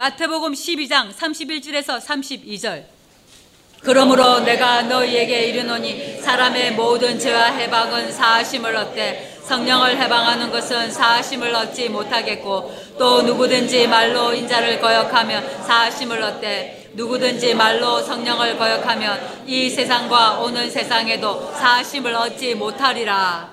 마태복음 12장 31절에서 32절 그러므로 내가 너희에게 이르노니 사람의 모든 죄와 해방은 사하심을 얻되 성령을 해방하는 것은 사하심을 얻지 못하겠고 또 누구든지 말로 인자를 거역하면 사하심을 얻되 누구든지 말로 성령을 거역하면 이 세상과 오는 세상에도 사하심을 얻지 못하리라.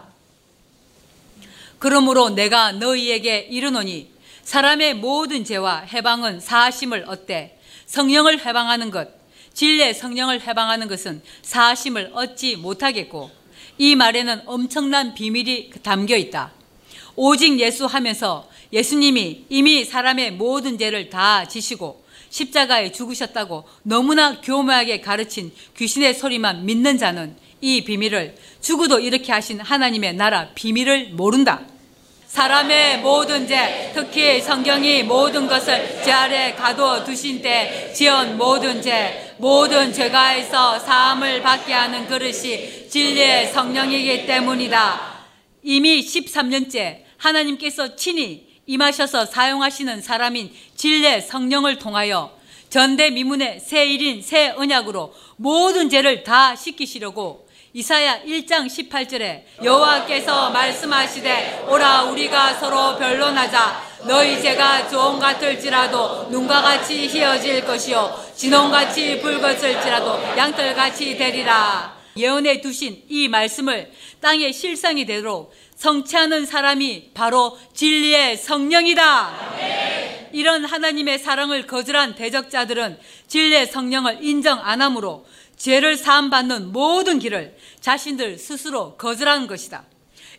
그러므로 내가 너희에게 이르노니 사람의 모든 죄와 해방은 사하심을 얻되 성령을 해방하는 것 진리의 성령을 해방하는 것은 사하심을 얻지 못하겠고 이 말에는 엄청난 비밀이 담겨 있다. 오직 예수 하면서 예수님이 이미 사람의 모든 죄를 다 지시고 십자가에 죽으셨다고 너무나 교묘하게 가르친 귀신의 소리만 믿는 자는 이 비밀을 죽어도 이렇게 하신 하나님의 나라 비밀을 모른다. 사람의 모든 죄, 특히 성경이 모든 것을 죄 아래 가두어 두신 때 지은 모든 죄, 모든 죄가에서 사함을 받게 하는 그릇이 진리의 성령이기 때문이다. 이미 13년째 하나님께서 친히 임하셔서 사용하시는 사람인 진리의 성령을 통하여 전대미문의 새 일인 새 언약으로 모든 죄를 다 씻기시려고 이사야 1장 18절에 여호와께서 말씀하시되 오라 우리가 서로 변론하자. 너희 죄가 조홍 같을지라도 눈과 같이 희어질 것이요. 진홍같이 붉었을지라도 양털같이 되리라. 예언해 두신 이 말씀을 땅에 실상이 되도록 성취하는 사람이 바로 진리의 성령이다. 이런 하나님의 사랑을 거절한 대적자들은 진리의 성령을 인정 안 하므로 죄를 사함받는 모든 길을 자신들 스스로 거절하는 것이다.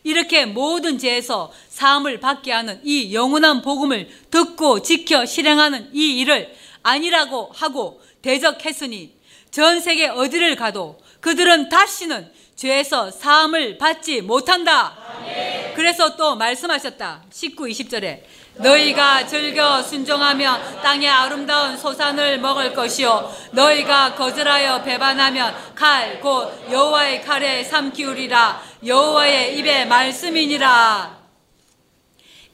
이렇게 모든 죄에서 사함을 받게 하는 이 영원한 복음을 듣고 지켜 실행하는 이 일을 아니라고 하고 대적했으니 전 세계 어디를 가도 그들은 다시는 죄에서 사함을 받지 못한다. 그래서 또 말씀하셨다. 19, 20절에 너희가 즐겨 순종하며 땅의 아름다운 소산을 먹을 것이요. 너희가 거절하여 배반하면 칼 곧 여호와의 칼에 삼키우리라. 여호와의 입에 말씀이니라.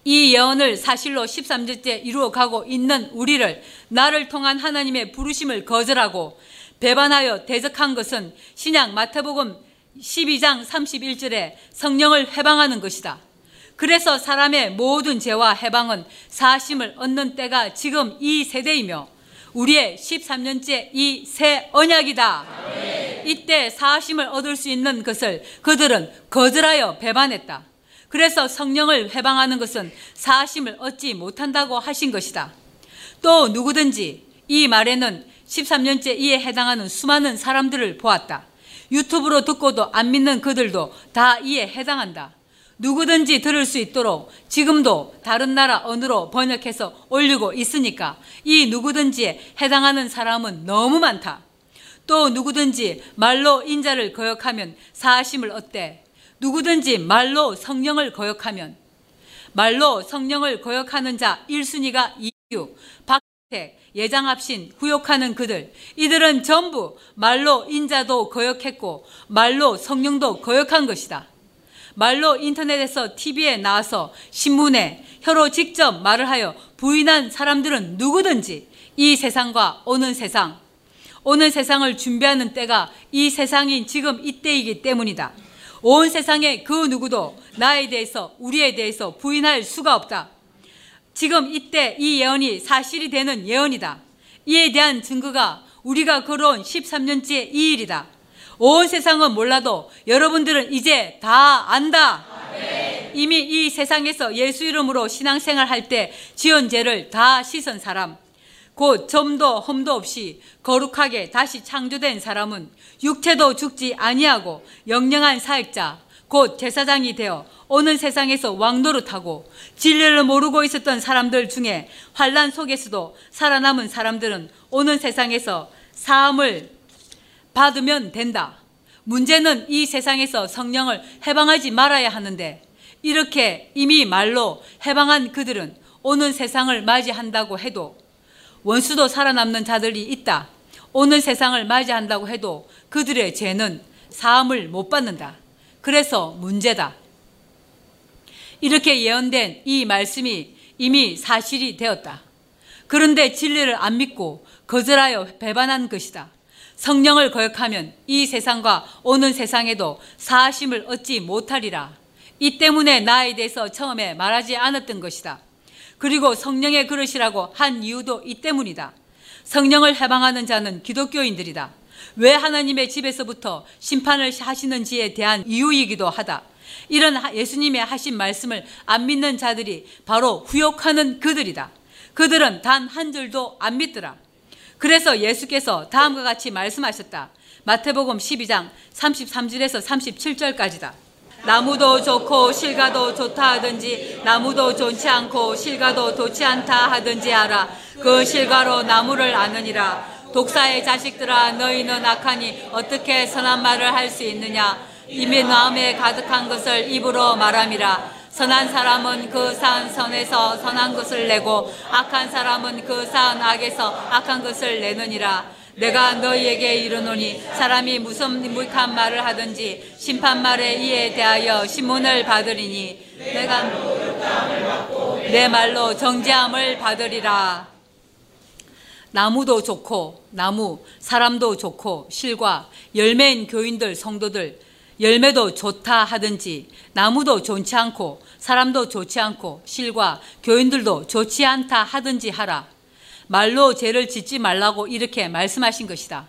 이 예언을 사실로 13절째 이루어 가고 있는 우리를 나를 통한 하나님의 부르심을 거절하고 배반하여 대적한 것은 신약 마태복음 12장 31절에 성령을 해방하는 것이다. 그래서 사람의 모든 죄와 해방은 사심을 얻는 때가 지금 이 세대이며 우리의 13년째 이 새 언약이다. 이때 사심을 얻을 수 있는 것을 그들은 거절하여 배반했다. 그래서 성령을 해방하는 것은 사심을 얻지 못한다고 하신 것이다. 또 누구든지 이 말에는 13년째 이에 해당하는 수많은 사람들을 보았다. 유튜브로 듣고도 안 믿는 그들도 다 이에 해당한다. 누구든지 들을 수 있도록 지금도 다른 나라 언어로 번역해서 올리고 있으니까 이 누구든지에 해당하는 사람은 너무 많다. 또 누구든지 말로 인자를 거역하면 사하심을 얻대. 누구든지 말로 성령을 거역하면 말로 성령을 거역하는 자 1순위가 이유, 박택, 예장합신, 후욕하는 그들, 이들은 전부 말로 인자도 거역했고 말로 성령도 거역한 것이다. 말로 인터넷에서 TV에 나와서 신문에 혀로 직접 말을 하여 부인한 사람들은 누구든지 이 세상과 오는 세상, 오는 세상을 준비하는 때가 이 세상인 지금 이때이기 때문이다. 온 세상의 그 누구도 나에 대해서 우리에 대해서 부인할 수가 없다. 지금 이때 이 예언이 사실이 되는 예언이다. 이에 대한 증거가 우리가 걸어온 13년째 이 일이다. 온 세상은 몰라도 여러분들은 이제 다 안다. 이미 이 세상에서 예수 이름으로 신앙생활 할 때 지은 죄를 다 씻은 사람, 곧 점도 험도 없이 거룩하게 다시 창조된 사람은 육체도 죽지 아니하고 영영한 사역자, 곧 제사장이 되어 오는 세상에서 왕노릇하고 진리를 모르고 있었던 사람들 중에 환란 속에서도 살아남은 사람들은 오는 세상에서 사함을 받으면 된다. 문제는 이 세상에서 성령을 해방하지 말아야 하는데 이렇게 이미 말로 해방한 그들은 오는 세상을 맞이한다고 해도 원수도 살아남는 자들이 있다. 오는 세상을 맞이한다고 해도 그들의 죄는 사함을 못 받는다. 그래서 문제다. 이렇게 예언된 이 말씀이 이미 사실이 되었다. 그런데 진리를 안 믿고 거절하여 배반한 것이다. 성령을 거역하면 이 세상과 오는 세상에도 사심을 얻지 못하리라. 이 때문에 나에 대해서 처음에 말하지 않았던 것이다. 그리고 성령의 그릇이라고 한 이유도 이 때문이다. 성령을 해방하는 자는 기독교인들이다. 왜 하나님의 집에서부터 심판을 하시는지에 대한 이유이기도 하다. 이런 예수님의 하신 말씀을 안 믿는 자들이 바로 후욕하는 그들이다. 그들은 단 한 줄도 안 믿더라. 그래서 예수께서 다음과 같이 말씀하셨다. 마태복음 12장 33절에서 37절까지다. 나무도 좋고 실과도 좋다 하든지 나무도 좋지 않고 실과도 좋지 않다 하든지 알아. 그 실과로 나무를 아느니라. 독사의 자식들아 너희는 악하니 어떻게 선한 말을 할 수 있느냐. 이미 마음에 가득한 것을 입으로 말함이라. 선한 사람은 그산 선에서 선한 것을 내고 악한 사람은 그산 악에서 악한 것을 내느니라. 내가 너희에게 이르노니 사람이 무슨 무익한 말을 하든지 심판 말에 이에 대하여 신문을 받으리니 내가 내 말로 정죄함을 받으리라. 나무도 좋고 나무 사람도 좋고 실과 열매인 교인들 성도들 열매도 좋다 하든지 나무도 좋지 않고 사람도 좋지 않고 실과 교인들도 좋지 않다 하든지 하라. 말로 죄를 짓지 말라고 이렇게 말씀하신 것이다.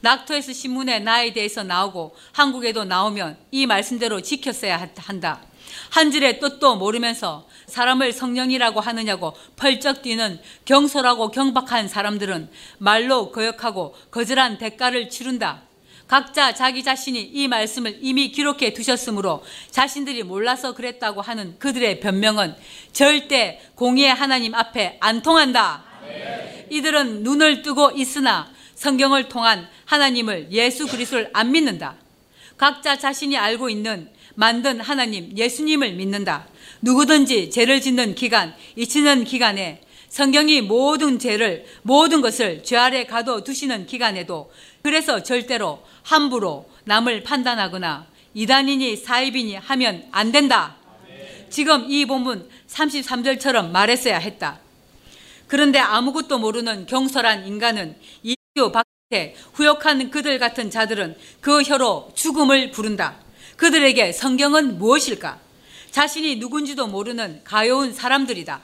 낙토에서 신문에 나에 대해서 나오고 한국에도 나오면 이 말씀대로 지켰어야 한다. 한 줄의 뜻도 모르면서 사람을 성령이라고 하느냐고 펄쩍 뛰는 경솔하고 경박한 사람들은 말로 거역하고 거절한 대가를 치른다. 각자 자기 자신이 이 말씀을 이미 기록해 두셨으므로 자신들이 몰라서 그랬다고 하는 그들의 변명은 절대 공의의 하나님 앞에 안 통한다. 이들은 눈을 뜨고 있으나 성경을 통한 하나님을 예수 그리스도를 안 믿는다. 각자 자신이 알고 있는 만든 하나님 예수님을 믿는다. 누구든지 죄를 짓는 기간, 잊히는 기간에 성경이 모든 죄를 모든 것을 죄 아래 가둬 두시는 기간에도 그래서 절대로 함부로 남을 판단하거나 이단이니 사입이니 하면 안 된다. 지금 이 본문 33절처럼 말했어야 했다. 그런데 아무것도 모르는 경솔한 인간은 이유 밖에 후욕한 그들 같은 자들은 그 혀로 죽음을 부른다. 그들에게 성경은 무엇일까? 자신이 누군지도 모르는 가여운 사람들이다.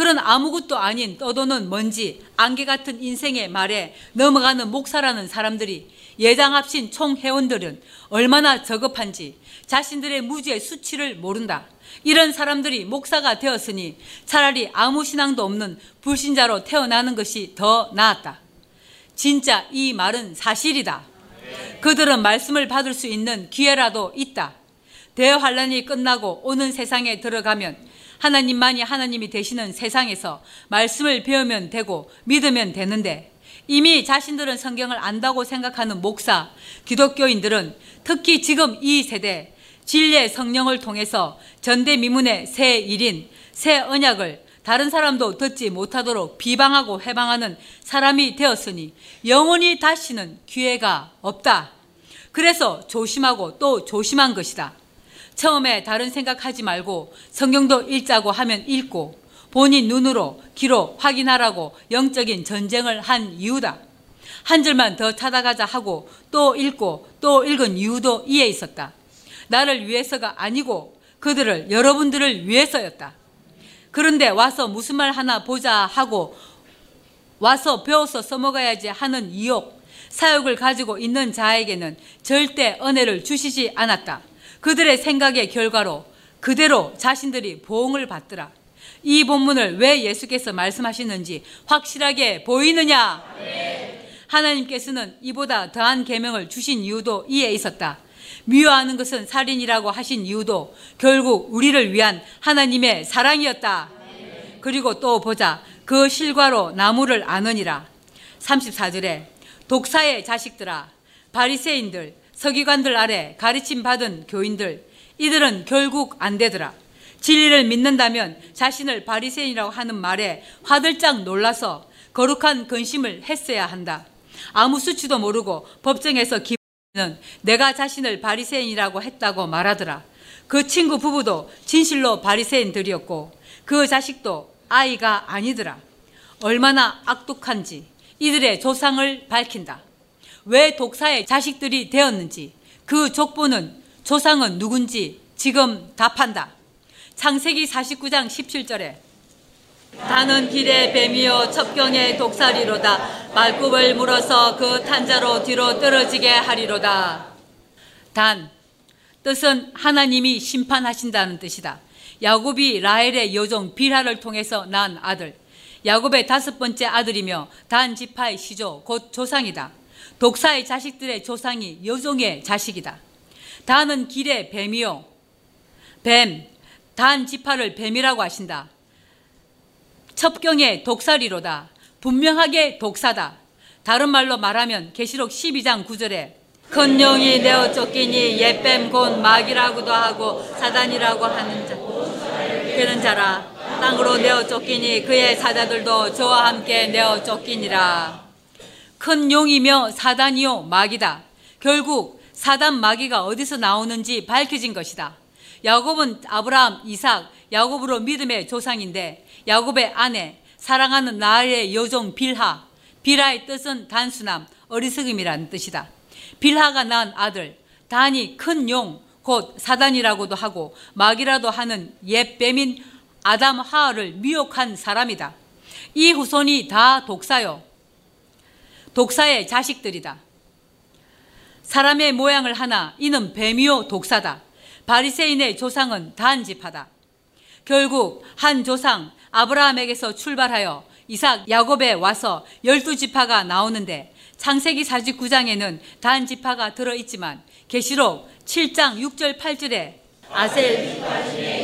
그런 아무것도 아닌 떠도는 먼지, 안개 같은 인생의 말에 넘어가는 목사라는 사람들이 예장 합신 총회원들은 얼마나 저급한지 자신들의 무지의 수치를 모른다. 이런 사람들이 목사가 되었으니 차라리 아무 신앙도 없는 불신자로 태어나는 것이 더 나았다. 진짜 이 말은 사실이다. 그들은 말씀을 받을 수 있는 기회라도 있다. 대환란이 끝나고 오는 세상에 들어가면 하나님만이 하나님이 되시는 세상에서 말씀을 배우면 되고 믿으면 되는데 이미 자신들은 성경을 안다고 생각하는 목사, 기독교인들은 특히 지금 이 세대 진리의 성령을 통해서 전대미문의 새 일인, 새 언약을 다른 사람도 듣지 못하도록 비방하고 해방하는 사람이 되었으니 영원히 다시는 기회가 없다. 그래서 조심하고 또 조심한 것이다. 처음에 다른 생각하지 말고 성경도 읽자고 하면 읽고 본인 눈으로 귀로 확인하라고 영적인 전쟁을 한 이유다. 한 줄만 더 찾아가자 하고 또 읽고 또 읽은 이유도 이에 있었다. 나를 위해서가 아니고 그들을 여러분들을 위해서였다. 그런데 와서 무슨 말 하나 보자 하고 와서 배워서 써먹어야지 하는 이욕, 사욕을 가지고 있는 자에게는 절대 은혜를 주시지 않았다. 그들의 생각의 결과로 그대로 자신들이 보응을 받더라. 이 본문을 왜 예수께서 말씀하시는지 확실하게 보이느냐? 하나님께서는 이보다 더한 계명을 주신 이유도 이에 있었다. 미워하는 것은 살인이라고 하신 이유도 결국 우리를 위한 하나님의 사랑이었다. 그리고 또 보자. 그 실과로 나무를 아느니라. 34절에 독사의 자식들아 바리새인들 서기관들 아래 가르침 받은 교인들 이들은 결국 안 되더라. 진리를 믿는다면 자신을 바리새인이라고 하는 말에 화들짝 놀라서 거룩한 근심을 했어야 한다. 아무 수치도 모르고 법정에서 기는 내가 자신을 바리새인이라고 했다고 말하더라. 그 친구 부부도 진실로 바리새인들이었고 그 자식도 아이가 아니더라. 얼마나 악독한지 이들의 조상을 밝힌다. 왜 독사의 자식들이 되었는지 그 족보는 조상은 누군지 지금 답한다. 창세기 49장 17절에 다는 길의 뱀이요 첩경의 독사리로다 말굽을 물어서 그 탄자로 뒤로 떨어지게 하리로다. 단 뜻은 하나님이 심판하신다는 뜻이다. 야곱이 라헬의 여종 빌하를 통해서 낳은 아들 야곱의 다섯 번째 아들이며 단 지파의 시조 곧 조상이다. 독사의 자식들의 조상이 여종의 자식이다. 단은 길의 뱀이요 뱀, 단 지파를 뱀이라고 하신다. 첩경의 독사리로다. 분명하게 독사다. 다른 말로 말하면 계시록 12장 9절에 큰 용이 내어 쫓기니 옛뱀 곧 마귀라고도 하고 사단이라고 하는 자 그는 자라 땅으로 내어 쫓기니 그의 사자들도 저와 함께 내어 쫓기니라 큰 용이며 사단이요 마귀다 결국 사단 마귀가 어디서 나오는지 밝혀진 것이다 야곱은 아브라함, 이삭, 야곱으로 믿음의 조상인데 야곱의 아내, 사랑하는 나의 여종 빌하, 빌하의 뜻은 단순함, 어리석음이라는 뜻이다. 빌하가 낳은 아들, 단이 큰 용, 곧 사단이라고도 하고 마귀라도 하는 옛 뱀인 아담 하하를 미혹한 사람이다. 이 후손이 다 독사요. 독사의 자식들이다. 사람의 모양을 하나 이는 뱀이요 독사다. 바리새인의 조상은 단지파다. 결국 한 조상 아브라함에게서 출발하여 이삭 야곱에 와서 열두 지파가 나오는데 창세기 49장에는 단 지파가 들어 있지만 계시록 7장 6절 8절에 아셀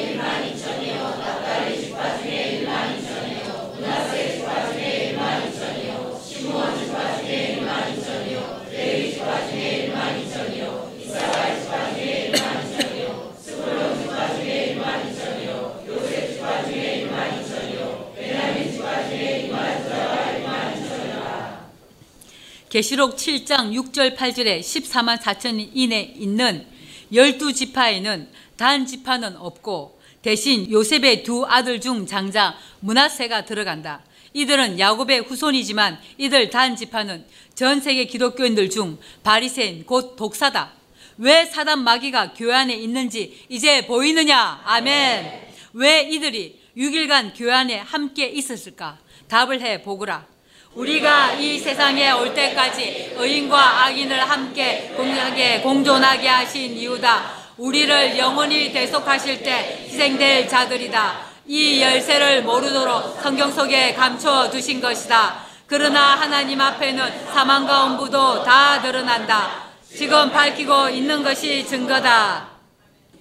계시록 7장 6절 8절에 14만 4천 인에 있는 열두 지파에는 단 지파는 없고 대신 요셉의 두 아들 중 장자 문하세가 들어간다. 이들은 야곱의 후손이지만 이들 단 지파는 전 세계 기독교인들 중 바리새인 곧 독사다. 왜 사단 마귀가 교회 안에 있는지 이제 보이느냐? 아멘. 왜 이들이 6일간 교회 안에 함께 있었을까? 답을 해 보거라. 우리가 이 세상에 올 때까지 의인과 악인을 함께 공하게 공존하게 하신 이유다. 우리를 영원히 대속하실 때 희생될 자들이다. 이 열쇠를 모르도록 성경 속에 감춰 두신 것이다. 그러나 하나님 앞에는 사망과 엄부도 다 드러난다. 지금 밝히고 있는 것이 증거다.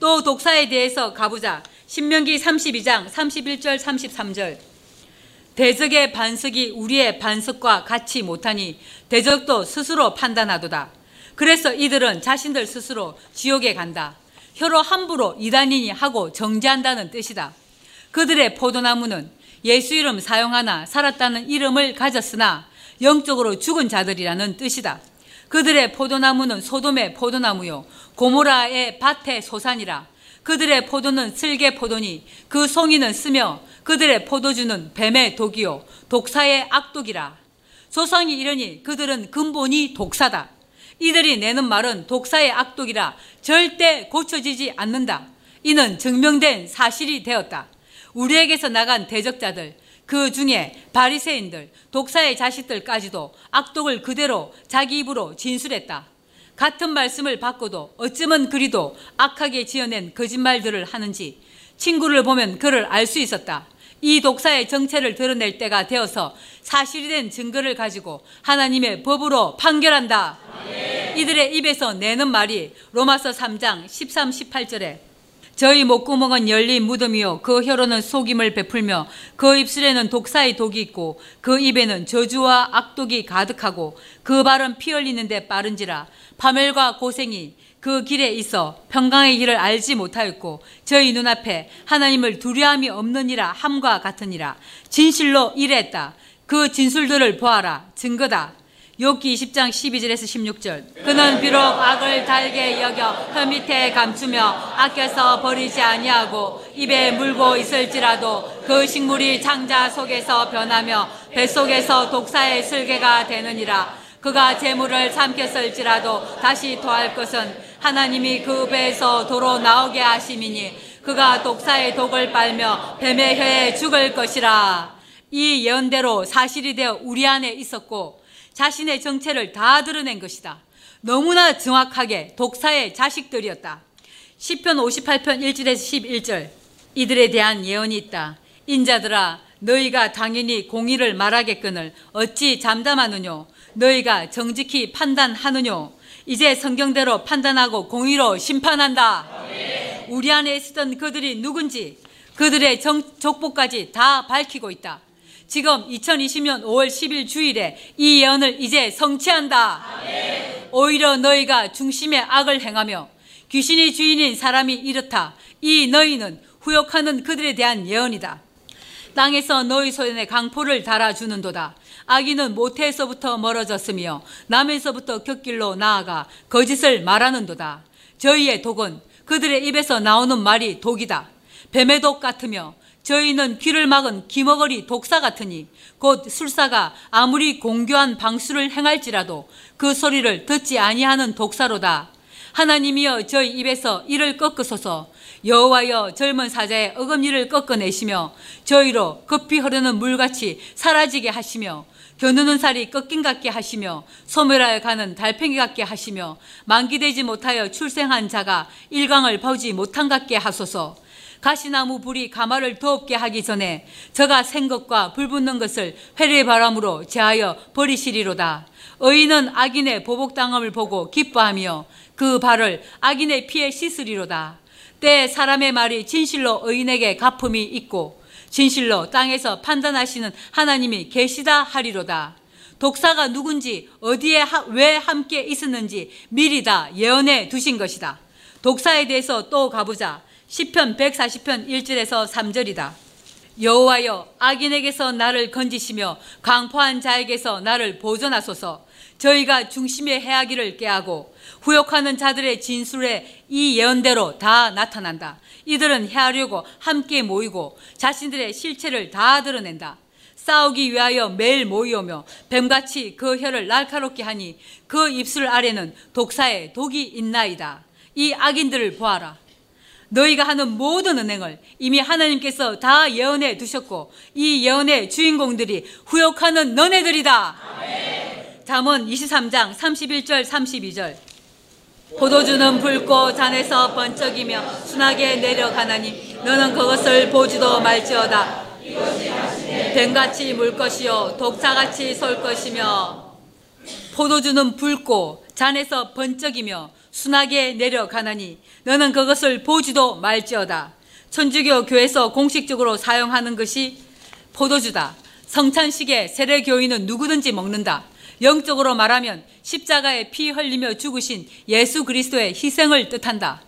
또 독사에 대해서 가보자. 신명기 32장 31절 33절. 대적의 반석이 우리의 반석과 같이 못하니 대적도 스스로 판단하도다. 그래서 이들은 자신들 스스로 지옥에 간다. 혀로 함부로 이단이니 하고 정지한다는 뜻이다. 그들의 포도나무는 예수 이름 사용하나 살았다는 이름을 가졌으나 영적으로 죽은 자들이라는 뜻이다. 그들의 포도나무는 소돔의 포도나무요 고모라의 밭의 소산이라 그들의 포도는 슬개 포도니 그 송이는 쓰며 그들의 포도주는 뱀의 독이요 독사의 악독이라. 조상이 이르니 그들은 근본이 독사다. 이들이 내는 말은 독사의 악독이라 절대 고쳐지지 않는다. 이는 증명된 사실이 되었다. 우리에게서 나간 대적자들 그 중에 바리새인들 독사의 자식들까지도 악독을 그대로 자기 입으로 진술했다 같은 말씀을 받고도 어쩌면 그리도 악하게 지어낸 거짓말들을 하는지 친구를 보면 그를 알 수 있었다. 이 독사의 정체를 드러낼 때가 되어서 사실이 된 증거를 가지고 하나님의 법으로 판결한다. 이들의 입에서 내는 말이 로마서 3장 13, 18절에 저희 목구멍은 열린 무덤이요. 그 혀로는 속임을 베풀며 그 입술에는 독사의 독이 있고 그 입에는 저주와 악독이 가득하고 그 발은 피 흘리는데 빠른지라 파멸과 고생이 그 길에 있어 평강의 길을 알지 못하였고 저희 눈앞에 하나님을 두려움이 없느니라 함과 같으니라 진실로 이랬다. 그 진술들을 보아라. 증거다 욥기 20장 12절에서 16절. 그는 비록 악을 달게 여겨 혀 밑에 감추며 아껴서 버리지 아니하고 입에 물고 있을지라도 그 식물이 창자 속에서 변하며 뱃속에서 독사의 슬개가 되느니라. 그가 재물을 삼켰을지라도 다시 토할 것은 하나님이 그 배에서 도로 나오게 하심이니 그가 독사의 독을 빨며 뱀의 혀에 죽을 것이라. 이 예언대로 사실이 되어 우리 안에 있었고 자신의 정체를 다 드러낸 것이다. 너무나 정확하게 독사의 자식들이었다. 10편 58편 1절에서 11절 이들에 대한 예언이 있다. 인자들아 너희가 당연히 공의를 말하겠거늘 어찌 잠잠하느뇨 너희가 정직히 판단하느뇨 이제 성경대로 판단하고 공의로 심판한다. 우리 안에 있었던 그들이 누군지 그들의 정, 족보까지 다 밝히고 있다. 지금 2020년 5월 10일 주일에 이 예언을 이제 성취한다. 오히려 너희가 중심의 악을 행하며 귀신이 주인인 사람이 이렇다. 이 너희는 후욕하는 그들에 대한 예언이다. 땅에서 너희 손에 강포를 달아주는도다. 아기는 모태에서부터 멀어졌으며 남에서부터 곁길로 나아가 거짓을 말하는도다. 저희의 독은 그들의 입에서 나오는 말이 독이다. 뱀의 독 같으며 저희는 귀를 막은 기머거리 독사 같으니 곧 술사가 아무리 공교한 방수를 행할지라도 그 소리를 듣지 아니하는 독사로다. 하나님이여 저희 입에서 이를 꺾으소서 여호와여 젊은 사자의 어금니를 꺾어내시며 저희로 급히 흐르는 물같이 사라지게 하시며 겨누는 살이 꺾인 같게 하시며 소멸하여 가는 달팽이 같게 하시며 만기되지 못하여 출생한 자가 일광을 보지 못한 같게 하소서 가시나무 불이 가마를 더없게 하기 전에 저가 생 것과 불 붙는 것을 회례 바람으로 제하여 버리시리로다 의인은 악인의 보복당함을 보고 기뻐하며 그 발을 악인의 피에 씻으리로다 때 사람의 말이 진실로 의인에게 가품이 있고 진실로 땅에서 판단하시는 하나님이 계시다 하리로다. 독사가 누군지 어디에 하, 왜 함께 있었는지 미리 다 예언해 두신 것이다. 독사에 대해서 또 가보자. 10편 140편 1절에서 3절이다. 여호와여 악인에게서 나를 건지시며 강포한 자에게서 나를 보존하소서. 저희가 중심의 해하기를 깨하고 후욕하는 자들의 진술에 이 예언대로 다 나타난다. 이들은 해하려고 함께 모이고 자신들의 실체를 다 드러낸다. 싸우기 위하여 매일 모이오며 뱀같이 그 혀를 날카롭게 하니 그 입술 아래는 독사의 독이 있나이다. 이 악인들을 보아라. 너희가 하는 모든 은행을 이미 하나님께서 다 예언해 두셨고 이 예언의 주인공들이 후욕하는 너네들이다. 잠언 23장 31절 32절. 포도주는 붉고 잔에서 번쩍이며 순하게 내려가나니 너는 그것을 보지도 말지어다. 뱀같이 물 것이요 독사같이 설 것이며. 포도주는 붉고 잔에서 번쩍이며 순하게 내려가나니 너는 그것을 보지도 말지어다 천주교 교에서 공식적으로 사용하는 것이 포도주다 성찬식에 세례교인은 누구든지 먹는다 영적으로 말하면 십자가에 피 흘리며 죽으신 예수 그리스도의 희생을 뜻한다.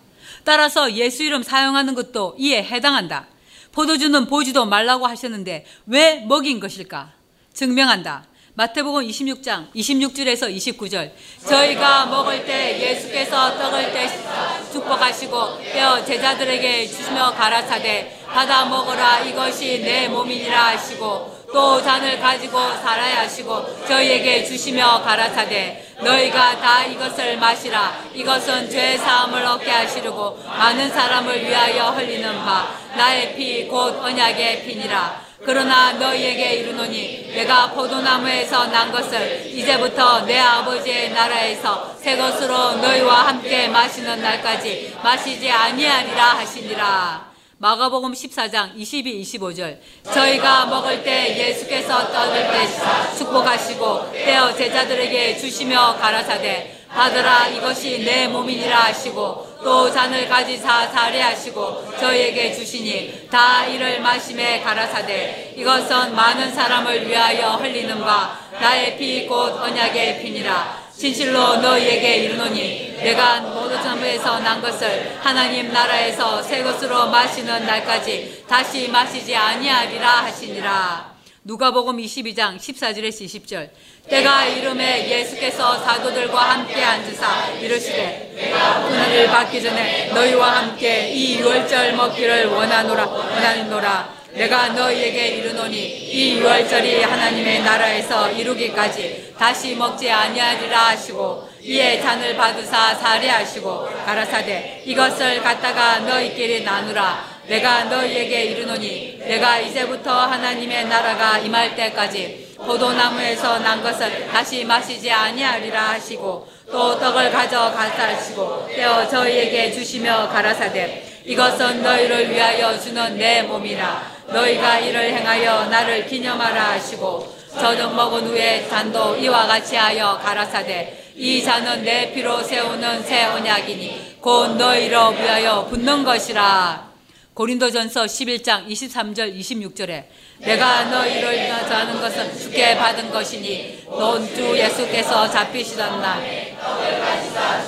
따라서 예수 이름 사용하는 것도 이에 해당한다. 포도주는 보지도 말라고 하셨는데 왜 먹인 것일까? 증명한다. 마태복음 26장 26절에서 29절. 저희가 먹을 때 예수께서 떡을 떼 축복하시고 떼어 제자들에게 주시며 가라사대 받아 먹어라. 이것이 내 몸이니라. 하시고 또 잔을 가지고 살아야 하시고 저희에게 주시며 가라사대 너희가 다 이것을 마시라. 이것은 죄 사함을 얻게 하시려고 많은 사람을 위하여 흘리는 바. 나의 피 곧 언약의 피니라 그러나 너희에게 이르노니 내가 포도나무에서 난 것을 이제부터 내 아버지의 나라에서 새 것으로 너희와 함께 마시는 날까지 마시지 아니하리라 하시니라. 마가복음 14장 22, 25절. 저희가 먹을 때 예수께서 떡을 떼시사 축복하시고 떼어 제자들에게 주시며 가라사대 받으라 이것이 내 몸이니라 하시고 또 잔을 가지사 사례하시고 저희에게 주시니 다 이를 마심에 가라사대. 이것은 많은 사람을 위하여 흘리는 바 나의 피 곧 언약의 피니라. 진실로 너희에게 이르노니 내가 모든 전부에서 난 것을 하나님 나라에서 새 것으로 마시는 날까지 다시 마시지 아니하리라 하시니라. 누가복음 22장 14절에서 20절 때가 이름에 예수께서 사도들과 함께 앉으사 이르시되 그날을 받기 전에 너희와 함께 이 유월절 먹기를 원하노라 원하노라. 내가 너희에게 이르노니 이 유월절이 하나님의 나라에서 이루기까지 다시 먹지 아니하리라 하시고 이에 잔을 받으사 사례하시고 가라사대 이것을 갖다가 너희끼리 나누라. 내가 너희에게 이르노니 내가 이제부터 하나님의 나라가 임할 때까지 포도나무에서 난 것을 다시 마시지 아니하리라 하시고 또 떡을 가져 가사하시고 떼어 저희에게 주시며 가라사대 이것은 너희를 위하여 주는 내 몸이라. 너희가 이를 행하여 나를 기념하라 하시고 저녁 먹은 후에 잔도 이와 같이 하여 가라사대 이 잔은 내 피로 세우는 새 언약이니 곧 너희로 위하여 붓는 것이라. 고린도전서 11장 23절 26절에 내가 너희를 위하여 하는 것은 주께 받은 것이니 넌주 예수께서 잡히시던 날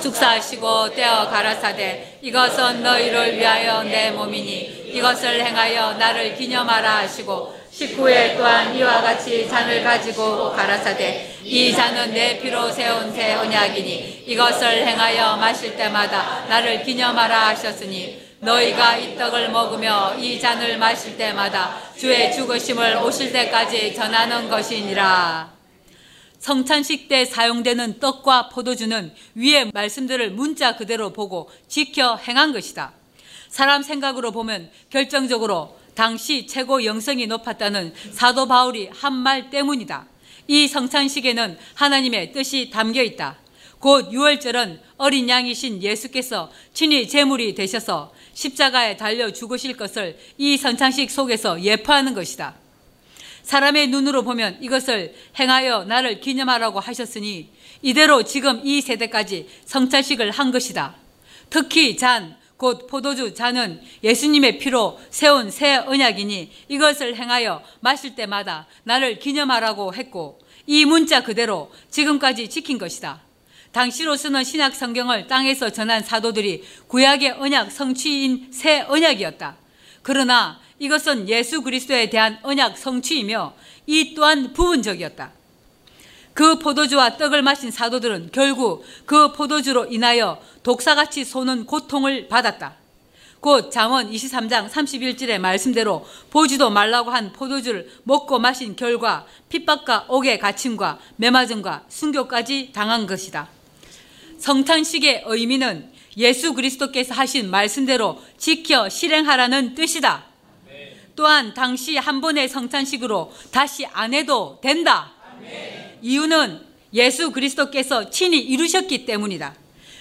축사하시고 떼어 가라사대 이것은 너희를 위하여 내 몸이니 이것을 행하여 나를 기념하라 하시고 19회 또한 이와 같이 잔을 가지고 가라사대 이 잔은 내 피로 세운 새 언약이니 이것을 행하여 마실 때마다 나를 기념하라 하셨으니 너희가 이 떡을 먹으며 이 잔을 마실 때마다 주의 죽으심을 오실 때까지 전하는 것이니라. 성찬식 때 사용되는 떡과 포도주는 위의 말씀들을 문자 그대로 보고 지켜 행한 것이다. 사람 생각으로 보면 결정적으로 당시 최고 영성이 높았다는 사도 바울이 한 말 때문이다. 이 성찬식에는 하나님의 뜻이 담겨 있다. 곧 유월절은 어린 양이신 예수께서 친히 제물이 되셔서 십자가에 달려 죽으실 것을 이 성찬식 속에서 예포하는 것이다. 사람의 눈으로 보면 이것을 행하여 나를 기념하라고 하셨으니 이대로 지금 이 세대까지 성찬식을 한 것이다. 특히 잔, 곧 포도주 잔은 예수님의 피로 세운 새 언약이니 이것을 행하여 마실 때마다 나를 기념하라고 했고 이 문자 그대로 지금까지 지킨 것이다. 당시로 쓰는 신약 성경을 땅에서 전한 사도들이 구약의 언약 성취인 새 언약이었다. 그러나 이것은 예수 그리스도에 대한 언약 성취이며 이 또한 부분적이었다. 그 포도주와 떡을 마신 사도들은 결국 그 포도주로 인하여 독사같이 쏘는 고통을 받았다. 곧 잠언 23장 31절의 말씀대로 보지도 말라고 한 포도주를 먹고 마신 결과 핍박과 옥의 갇힘과 매맞음과 순교까지 당한 것이다. 성탄식의 의미는 예수 그리스도께서 하신 말씀대로 지켜 실행하라는 뜻이다. 또한 당시 한 번의 성찬식으로 다시 안 해도 된다. 이유는 예수 그리스도께서 친히 이루셨기 때문이다.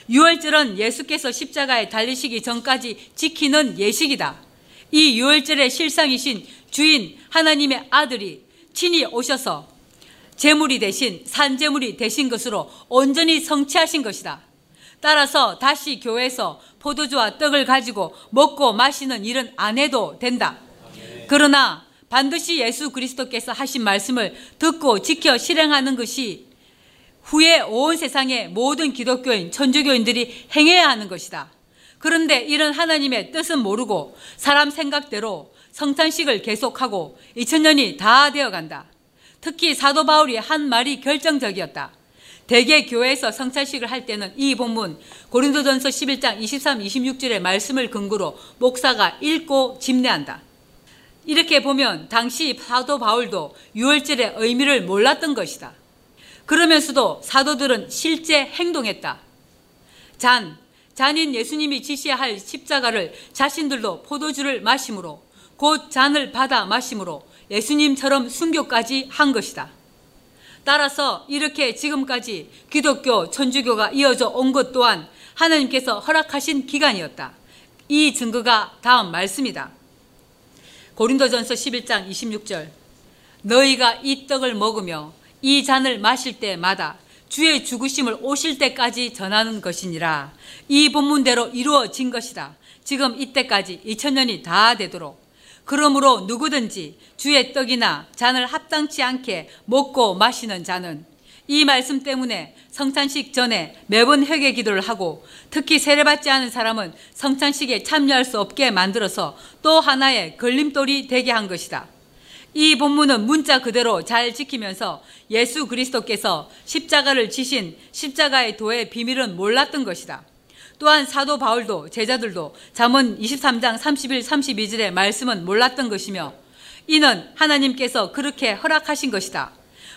유월절은 예수께서 십자가에 달리시기 전까지 지키는 예식이다. 이 유월절의 실상이신 주인 하나님의 아들이 친히 오셔서 제물이 대신 산제물이 되신 것으로 온전히 성취하신 것이다. 따라서 다시 교회에서 포도주와 떡을 가지고 먹고 마시는 일은 안 해도 된다. 그러나 반드시 예수 그리스도께서 하신 말씀을 듣고 지켜 실행하는 것이 후에 온 세상의 모든 기독교인, 천주교인들이 행해야 하는 것이다. 그런데 이런 하나님의 뜻은 모르고 사람 생각대로 성탄식을 계속하고 2000년이 다 되어 간다. 특히 사도 바울이 한 말이 결정적이었다. 대개 교회에서 성찬식을 할 때는 이 본문 고린도전서 11장 23, 26절의 말씀을 근거로 목사가 읽고 집례한다. 이렇게 보면 당시 사도 바울도 유월절의 의미를 몰랐던 것이다. 그러면서도 사도들은 실제 행동했다. 잔, 잔인 예수님이 지시할 십자가를 자신들도 포도주를 마심으로 곧 잔을 받아 마심으로 예수님처럼 순교까지 한 것이다. 따라서 이렇게 지금까지 기독교, 천주교가 이어져 온 것 또한 하나님께서 허락하신 기간이었다. 이 증거가 다음 말씀이다. 고린도전서 11장 26절 너희가 이 떡을 먹으며 이 잔을 마실 때마다 주의 죽으심을 오실 때까지 전하는 것이니라. 이 본문대로 이루어진 것이다. 지금 이때까지 2000년이 다 되도록. 그러므로 누구든지 주의 떡이나 잔을 합당치 않게 먹고 마시는 자는 이 말씀 때문에 성찬식 전에 매번 회개 기도를 하고 특히 세례받지 않은 사람은 성찬식에 참여할 수 없게 만들어서 또 하나의 걸림돌이 되게 한 것이다. 이 본문은 문자 그대로 잘 지키면서 예수 그리스도께서 십자가를 지신 십자가의 도의 비밀은 몰랐던 것이다. 또한 사도 바울도 제자들도 잠언 23장 31, 32절의 말씀은 몰랐던 것이며 이는 하나님께서 그렇게 허락하신 것이다.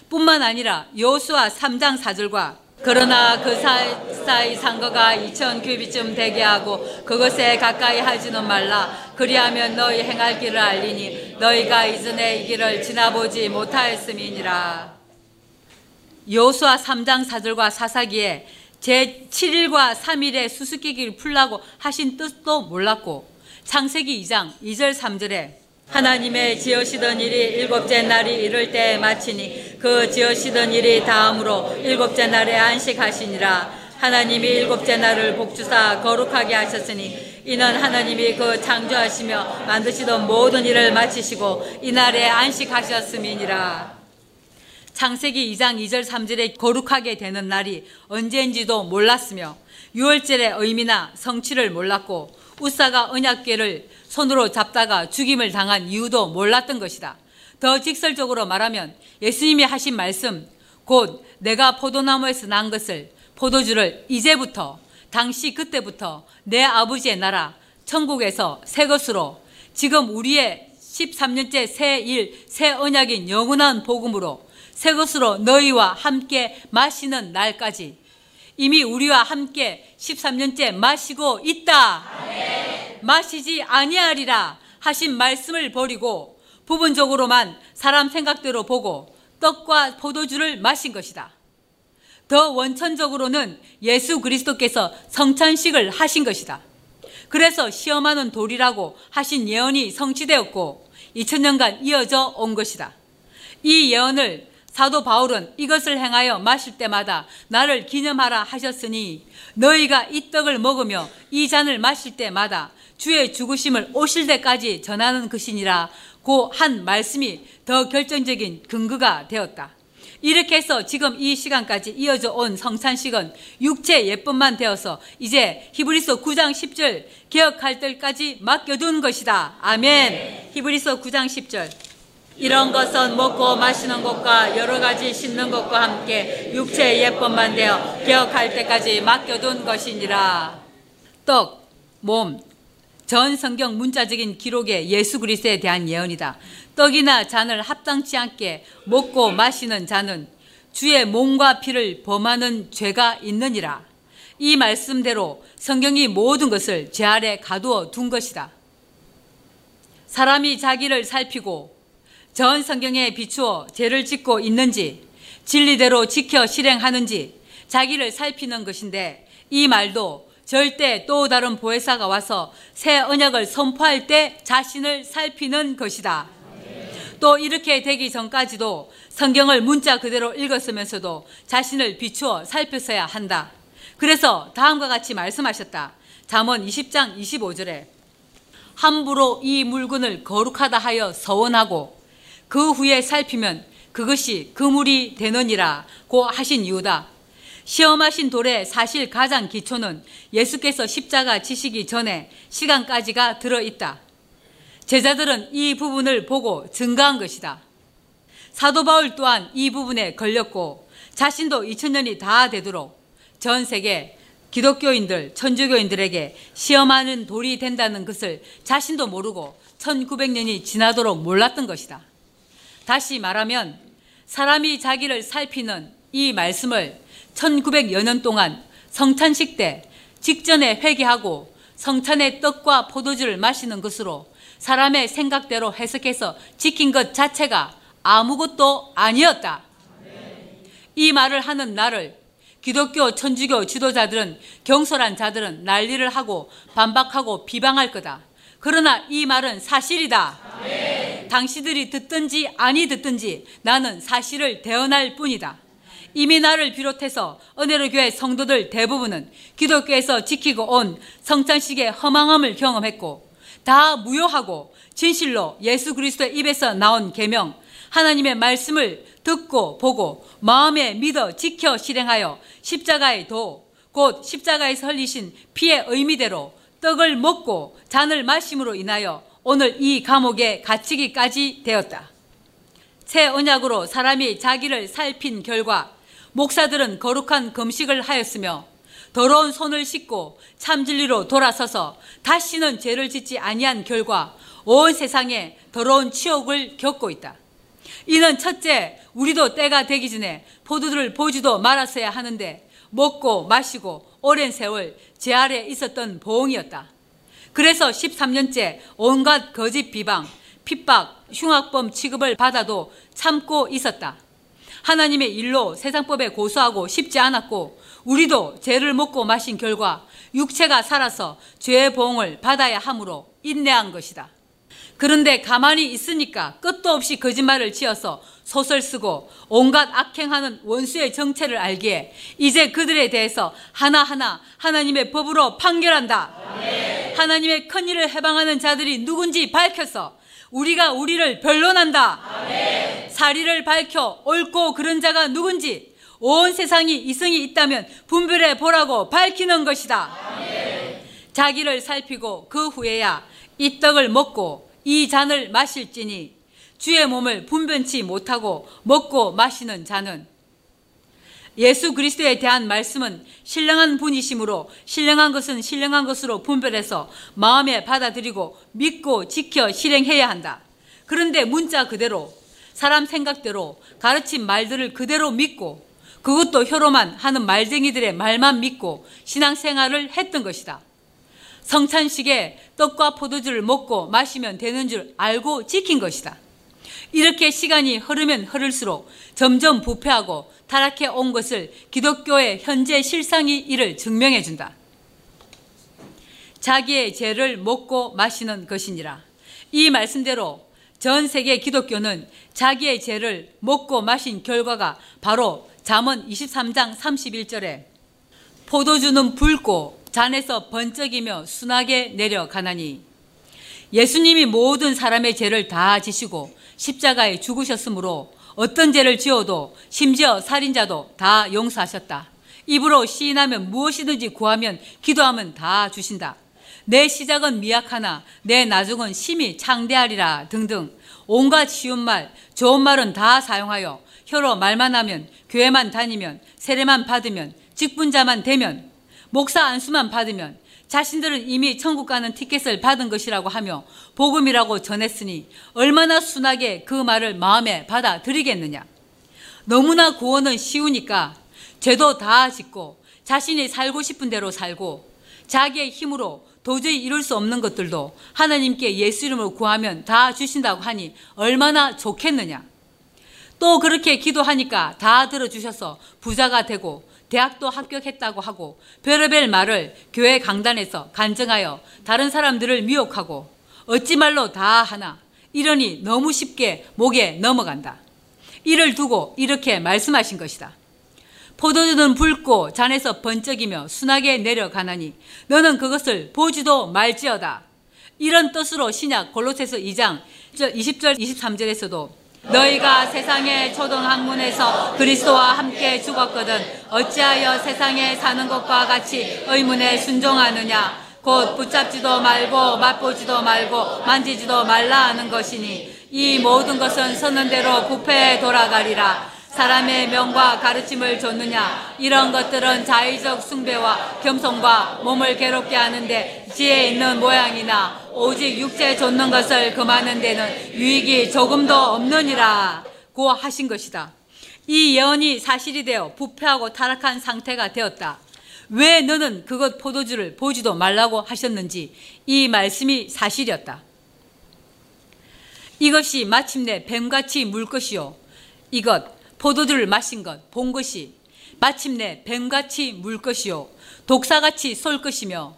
뿐만 아니라 여호수아 3장 4절과 그러나 그 사이 상거가 2천 규비쯤 되게 하고 그것에 가까이 하지는 말라 그리하면 너희 행할 길을 알리니 너희가 이전에 이 길을 지나보지 못하였음이니라 여호수아 3장 4절과 사사기에 제7일과 3일에 수수께끼를 풀라고 하신 뜻도 몰랐고 창세기 2장 2절 3절에 하나님의 지으시던 일이 일곱째 날이 이를 때 마치니 그 지으시던 일이 다음으로 일곱째 날에 안식하시니라. 하나님이 일곱째 날을 복주사 거룩하게 하셨으니 이는 하나님이 그 창조하시며 만드시던 모든 일을 마치시고 이날에 안식하셨음이니라 창세기 2장 2절 3절에 거룩하게 되는 날이 언제인지도 몰랐으며 유월절의 의미나 성취를 몰랐고 우사가 언약궤를 손으로 잡다가 죽임을 당한 이유도 몰랐던 것이다. 더 직설적으로 말하면 예수님이 하신 말씀, 곧 내가 포도나무에서 난 것을 포도주를 이제부터 당시 그때부터 내 아버지의 나라 천국에서 새 것으로 지금 우리의 13년째 새 일, 새 언약인 영원한 복음으로 새 것으로 너희와 함께 마시는 날까지 이미 우리와 함께 13년째 마시고 있다. 마시지 아니하리라 하신 말씀을 버리고 부분적으로만 사람 생각대로 보고 떡과 포도주를 마신 것이다. 더 원천적으로는 예수 그리스도께서 성찬식을 하신 것이다. 그래서 시험하는 돌이라고 하신 예언이 성취되었고 2000년간 이어져 온 것이다. 이 예언을 사도 바울은 이것을 행하여 마실 때마다 나를 기념하라 하셨으니 너희가 이 떡을 먹으며 이 잔을 마실 때마다 주의 죽으심을 오실 때까지 전하는 것이니라 고 한 말씀이 더 결정적인 근거가 되었다. 이렇게 해서 지금 이 시간까지 이어져 온 성찬식은 육체 예쁨만 되어서 이제 히브리서 9장 10절 개혁할 때까지 맡겨둔 것이다. 아멘. 히브리서 9장 10절. 이런 것은 먹고 마시는 것과 여러 가지 씻는 것과 함께 육체의 예법만 되어 기억할 때까지 맡겨둔 것이니라. 떡, 몸, 전 성경 문자적인 기록의 예수 그리스도에 대한 예언이다. 떡이나 잔을 합당치 않게 먹고 마시는 자는 주의 몸과 피를 범하는 죄가 있느니라. 이 말씀대로 성경이 모든 것을 죄 아래 가두어 둔 것이다. 사람이 자기를 살피고 전 성경에 비추어 죄를 짓고 있는지 진리대로 지켜 실행하는지 자기를 살피는 것인데 이 말도 절대 또 다른 보혜사가 와서 새 언약을 선포할 때 자신을 살피는 것이다. 또 이렇게 되기 전까지도 성경을 문자 그대로 읽었으면서도 자신을 비추어 살폈어야 한다. 그래서 다음과 같이 말씀하셨다. 잠언 20장 25절에 함부로 이 물건을 거룩하다 하여 서원하고 그 후에 살피면 그것이 그물이 되느니라 고 하신 이유다. 시험하신 돌의 사실 가장 기초는 예수께서 십자가 지시기 전에 시간까지가 들어있다. 제자들은 이 부분을 보고 증가한 것이다. 사도 바울 또한 이 부분에 걸렸고 자신도 2000년이 다 되도록 전 세계 기독교인들, 천주교인들에게 시험하는 돌이 된다는 것을 자신도 모르고 1900년이 지나도록 몰랐던 것이다. 다시 말하면 사람이 자기를 살피는 이 말씀을 1900여 년 동안 성찬식 때 직전에 회개하고 성찬의 떡과 포도주를 마시는 것으로 사람의 생각대로 해석해서 지킨 것 자체가 아무것도 아니었다. 이 말을 하는 나를 기독교, 천주교 지도자들은 경솔한 자들은 난리를 하고 반박하고 비방할 거다. 그러나 이 말은 사실이다. 네. 당신들이 듣든지 아니 듣든지 나는 사실을 대언할 뿐이다. 이미 나를 비롯해서 은혜로 교회 성도들 대부분은 기독교에서 지키고 온 성찬식의 허망함을 경험했고 다 무효하고 진실로 예수 그리스도의 입에서 나온 계명 하나님의 말씀을 듣고 보고 마음에 믿어 지켜 실행하여 십자가의 도 곧 십자가에서 흘리신 피의 의미대로 떡을 먹고 잔을 마심으로 인하여 오늘 이 감옥에 갇히기까지 되었다. 새 언약으로 사람이 자기를 살핀 결과 목사들은 거룩한 금식을 하였으며 더러운 손을 씻고 참진리로 돌아서서 다시는 죄를 짓지 아니한 결과 온 세상에 더러운 치욕을 겪고 있다. 이는 첫째, 우리도 때가 되기 전에 포도들을 보지도 말았어야 하는데 먹고 마시고 오랜 세월 제 아래 있었던 보응이었다. 그래서 13년째 온갖 거짓 비방, 핍박, 흉악범 취급을 받아도 참고 있었다. 하나님의 일로 세상법에 고소하고 싶지 않았고 우리도 죄를 먹고 마신 결과 육체가 살아서 죄의 보응을 받아야 하므로 인내한 것이다. 그런데 가만히 있으니까 끝도 없이 거짓말을 지어서 소설 쓰고 온갖 악행하는 원수의 정체를 알기에 이제 그들에 대해서 하나하나 하나님의 법으로 판결한다. 하나님의 큰 일을 해방하는 자들이 누군지 밝혀서 우리가 우리를 변론한다. 사리를 밝혀 옳고 그른 자가 누군지 온 세상이 이승이 있다면 분별해 보라고 밝히는 것이다. 자기를 살피고 그 후에야 이 떡을 먹고 이 잔을 마실지니 주의 몸을 분변치 못하고 먹고 마시는 자는 예수 그리스도에 대한 말씀은 신령한 분이심으로 신령한 것은 신령한 것으로 분별해서 마음에 받아들이고 믿고 지켜 실행해야 한다. 그런데 문자 그대로 사람 생각대로 가르친 말들을 그대로 믿고 그것도 혀로만 하는 말쟁이들의 말만 믿고 신앙생활을 했던 것이다. 성찬식에 떡과 포도주를 먹고 마시면 되는 줄 알고 지킨 것이다. 이렇게 시간이 흐르면 흐를수록 점점 부패하고 타락해 온 것을 기독교의 현재 실상이 이를 증명해 준다. 자기의 죄를 먹고 마시는 것이니라. 이 말씀대로 전 세계 기독교는 자기의 죄를 먹고 마신 결과가 바로 잠언 23장 31절에 포도주는 붉고 잔에서 번쩍이며 순하게 내려가나니 예수님이 모든 사람의 죄를 다 지시고 십자가에 죽으셨으므로 어떤 죄를 지어도 심지어 살인자도 다 용서하셨다. 입으로 시인하면 무엇이든지 구하면 기도하면 다 주신다. 내 시작은 미약하나 내 나중은 심히 창대하리라 등등 온갖 쉬운 말, 좋은 말은 다 사용하여 혀로 말만 하면 교회만 다니면 세례만 받으면 직분자만 되면 목사 안수만 받으면 자신들은 이미 천국 가는 티켓을 받은 것이라고 하며 복음이라고 전했으니 얼마나 순하게 그 말을 마음에 받아들이겠느냐. 너무나 구원은 쉬우니까 죄도 다 짓고 자신이 살고 싶은 대로 살고 자기의 힘으로 도저히 이룰 수 없는 것들도 하나님께 예수 이름으로 구하면 다 주신다고 하니 얼마나 좋겠느냐. 또 그렇게 기도하니까 다 들어주셔서 부자가 되고 대학도 합격했다고 하고 별의별 말을 교회 강단에서 간증하여 다른 사람들을 미혹하고 어찌 말로 다 하나 이러니 너무 쉽게 목에 넘어간다. 이를 두고 이렇게 말씀하신 것이다. 포도주는 붉고 잔에서 번쩍이며 순하게 내려가나니 너는 그것을 보지도 말지어다. 이런 뜻으로 신약 골로새서 2장 20절 23절에서도 너희가 세상의 초등학문에서 그리스도와 함께 죽었거든 어찌하여 세상에 사는 것과 같이 의문에 순종하느냐? 곧 붙잡지도 말고 맛보지도 말고 만지지도 말라 하는 것이니 이 모든 것은 서는 대로 부패에 돌아가리라 사람의 명과 가르침을 줬느냐 이런 것들은 자의적 숭배와 겸손과 몸을 괴롭게 하는데 지혜 있는 모양이나 오직 육체 좇는 것을 금하는 데는 유익이 조금도 없느니라 고 하신 것이다. 이 예언이 사실이 되어 부패하고 타락한 상태가 되었다. 왜 너는 그것 포도주를 보지도 말라고 하셨는지 이 말씀이 사실이었다. 이것이 마침내 뱀같이 물 것이요. 이것 포도주를 마신 것 본 것이 마침내 뱀같이 물 것이요. 독사같이 쏠 것이며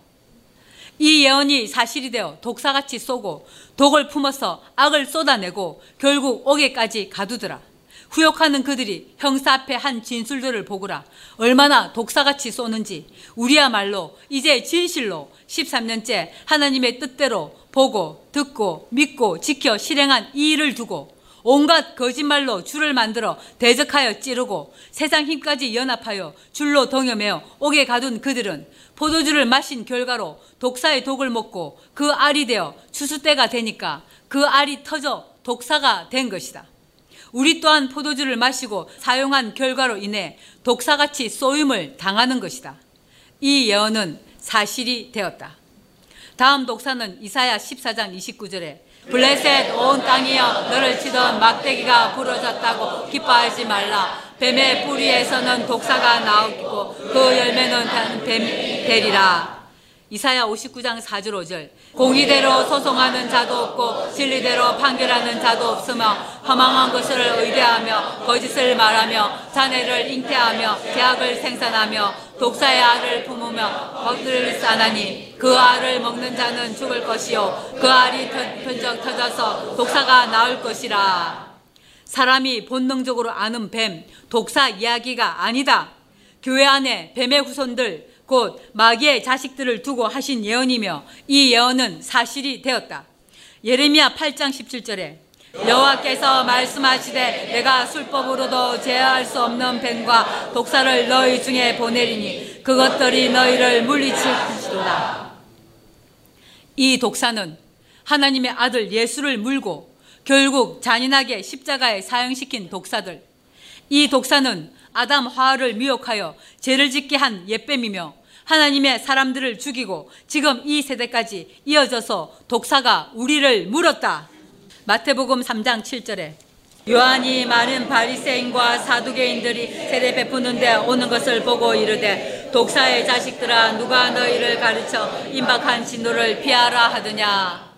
이 예언이 사실이 되어 독사같이 쏘고 독을 품어서 악을 쏟아내고 결국 옥에까지 가두더라. 후욕하는 그들이 형사 앞에 한 진술들을 보거라. 얼마나 독사같이 쏘는지 우리야말로 이제 진실로 13년째 하나님의 뜻대로 보고 듣고 믿고 지켜 실행한 이 일을 두고 온갖 거짓말로 줄을 만들어 대적하여 찌르고 세상 힘까지 연합하여 줄로 동여매어 옥에 가둔 그들은 포도주를 마신 결과로 독사의 독을 먹고 그 알이 되어 추수때가 되니까 그 알이 터져 독사가 된 것이다. 우리 또한 포도주를 마시고 사용한 결과로 인해 독사같이 쏘임을 당하는 것이다. 이 예언은 사실이 되었다. 다음 독사는 이사야 14장 29절에 블레셋 온 땅이여 너를 치던 막대기가 부러졌다고 기뻐하지 말라. 뱀의 뿌리에서는 독사가 나오고 그 열매는 뱀 되리라 이사야 59장 4절 5절. 공의대로 소송하는 자도 없고 진리대로 판결하는 자도 없으며 허망한 것을 의뢰하며 거짓을 말하며 자네를 잉태하며 계약을 생산하며 독사의 알을 품으며 먹을 싸나니 그 알을 먹는 자는 죽을 것이요 그 알이 편적 터져서 독사가 나올 것이라. 사람이 본능적으로 아는 뱀 독사 이야기가 아니다. 교회 안에 뱀의 후손들 곧 마귀의 자식들을 두고 하신 예언이며 이 예언은 사실이 되었다. 예레미야 8장 17절에 여호와께서 말씀하시되 내가 술법으로도 제어할 수 없는 뱀과 독사를 너희 중에 보내리니 그것들이 너희를 물리칠지도다. 이 독사는 하나님의 아들 예수를 물고 결국 잔인하게 십자가에 사형시킨 독사들. 이 독사는 아담 화를 미혹하여 죄를 짓게 한 옛뱀이며 하나님의 사람들을 죽이고 지금 이 세대까지 이어져서 독사가 우리를 물었다. 마태복음 3장 7절에 요한이 많은 바리새인과 사두개인들이 세례 베푸는데 오는 것을 보고 이르되 독사의 자식들아 누가 너희를 가르쳐 임박한 진노를 피하라 하더냐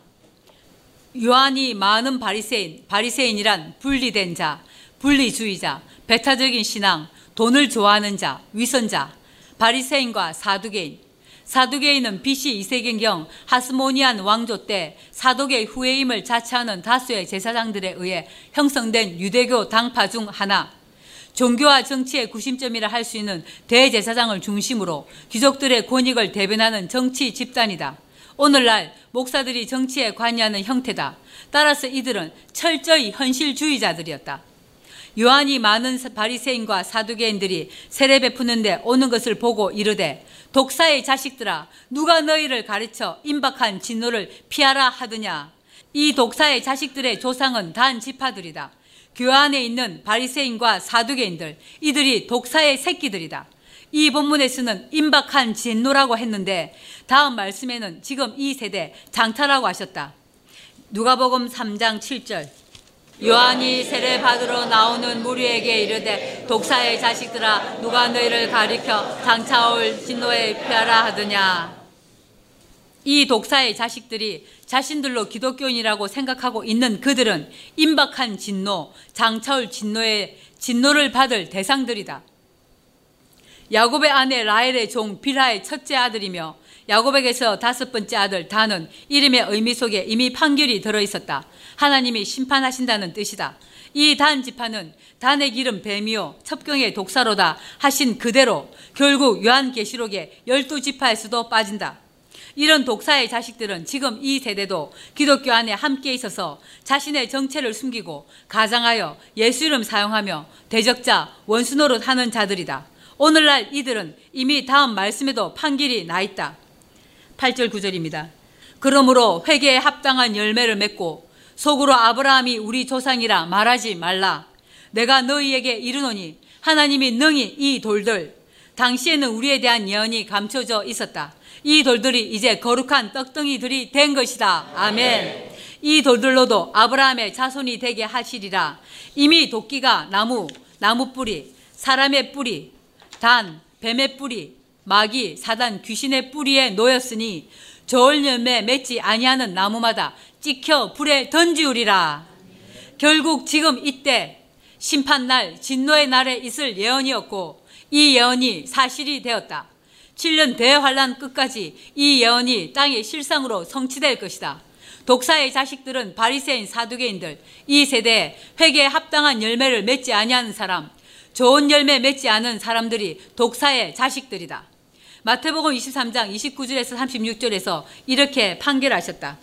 요한이 많은 바리새인 바리새인이란 분리된 자 분리주의자 배타적인 신앙, 돈을 좋아하는 자, 위선자, 바리새인과 사두개인. 사두개인은 BC 2세경경 하스모니안 왕조 때 사독의 후예임을 자처하는 다수의 제사장들에 의해 형성된 유대교 당파 중 하나. 종교와 정치의 구심점이라 할 수 있는 대제사장을 중심으로 귀족들의 권익을 대변하는 정치 집단이다. 오늘날 목사들이 정치에 관여하는 형태다. 따라서 이들은 철저히 현실주의자들이었다. 요한이 많은 바리새인과 사두개인들이 세례 베푸는데 오는 것을 보고 이르되 독사의 자식들아 누가 너희를 가르쳐 임박한 진노를 피하라 하더냐? 이 독사의 자식들의 조상은 단 지파들이다. 교회 안에 있는 바리새인과 사두개인들 이들이 독사의 새끼들이다. 이 본문에서는 임박한 진노라고 했는데 다음 말씀에는 지금 이 세대 장타라고 하셨다. 누가복음 3장 7절 요한이 세례 받으러 나오는 무리에게 이르되 독사의 자식들아 누가 너희를 가리켜 장차올 진노에 피하라 하더냐 이 독사의 자식들이 자신들로 기독교인이라고 생각하고 있는 그들은 임박한 진노, 장차올 진노의 진노를 받을 대상들이다. 야곱의 아내 라헬의 종 빌하의 첫째 아들이며 야곱에게서 다섯 번째 아들 단은 이름의 의미 속에 이미 판결이 들어 있었다. 하나님이 심판하신다는 뜻이다. 이 단 지파는 단의 기름 뱀이요 첩경의 독사로다 하신 그대로 결국 요한계시록의 열두 지파에서도 빠진다. 이런 독사의 자식들은 지금 이 세대도 기독교 안에 함께 있어서 자신의 정체를 숨기고 가장하여 예수 이름 사용하며 대적자 원수 노릇 하는 자들이다. 오늘날 이들은 이미 다음 말씀에도 판결이 나 있다. 8절 9절입니다. 그러므로 회개에 합당한 열매를 맺고 속으로 아브라함이 우리 조상이라 말하지 말라. 내가 너희에게 이르노니 하나님이 능히 이 돌들 당시에는 우리에 대한 예언이 감춰져 있었다. 이 돌들이 이제 거룩한 떡덩이들이 된 것이다. 아멘. 이 돌들로도 아브라함의 자손이 되게 하시리라. 이미 도끼가 나무, 나무 뿌리, 사람의 뿌리, 단, 뱀의 뿌리, 마귀, 사단, 귀신의 뿌리에 놓였으니 저울 열매 맺지 아니하는 나무마다 찍혀 불에 던지우리라. 결국 지금 이때 심판날, 진노의 날에 있을 예언이었고 이 예언이 사실이 되었다. 7년 대환란 끝까지 이 예언이 땅의 실상으로 성취될 것이다. 독사의 자식들은 바리새인 사두개인들, 이 세대에 회개에 합당한 열매를 맺지 아니하는 사람, 좋은 열매 맺지 않은 사람들이 독사의 자식들이다. 마태복음 23장 29절에서 36절에서 이렇게 판결하셨다.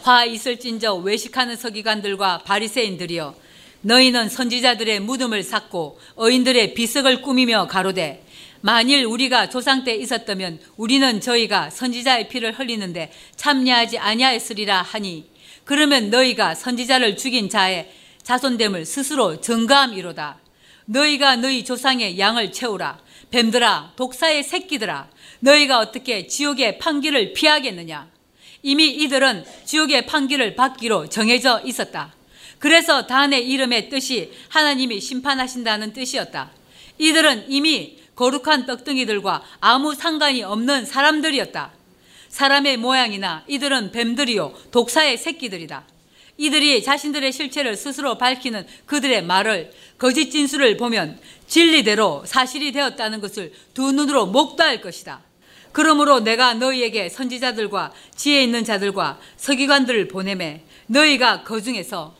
화 있을진저 외식하는 서기관들과 바리새인들이여 너희는 선지자들의 무덤을 삭고 어인들의 비석을 꾸미며 가로되 만일 우리가 조상 때 있었다면 우리는 저희가 선지자의 피를 흘리는데 참여하지 아니하였으리라 하니 그러면 너희가 선지자를 죽인 자의 자손됨을 스스로 증거함이로다. 너희가 너희 조상의 양을 채우라. 뱀들아, 독사의 새끼들아, 너희가 어떻게 지옥의 판기를 피하겠느냐? 이미 이들은 지옥의 판기를 받기로 정해져 있었다. 그래서 단의 이름의 뜻이 하나님이 심판하신다는 뜻이었다. 이들은 이미 거룩한 떡등이들과 아무 상관이 없는 사람들이었다. 사람의 모양이나 이들은 뱀들이요 독사의 새끼들이다. 이들이 자신들의 실체를 스스로 밝히는 그들의 말을 거짓 진술을 보면 진리대로 사실이 되었다는 것을 두 눈으로 목도할 것이다. 그러므로 내가 너희에게 선지자들과 지혜 있는 자들과 서기관들을 보내매 너희가 그 중에서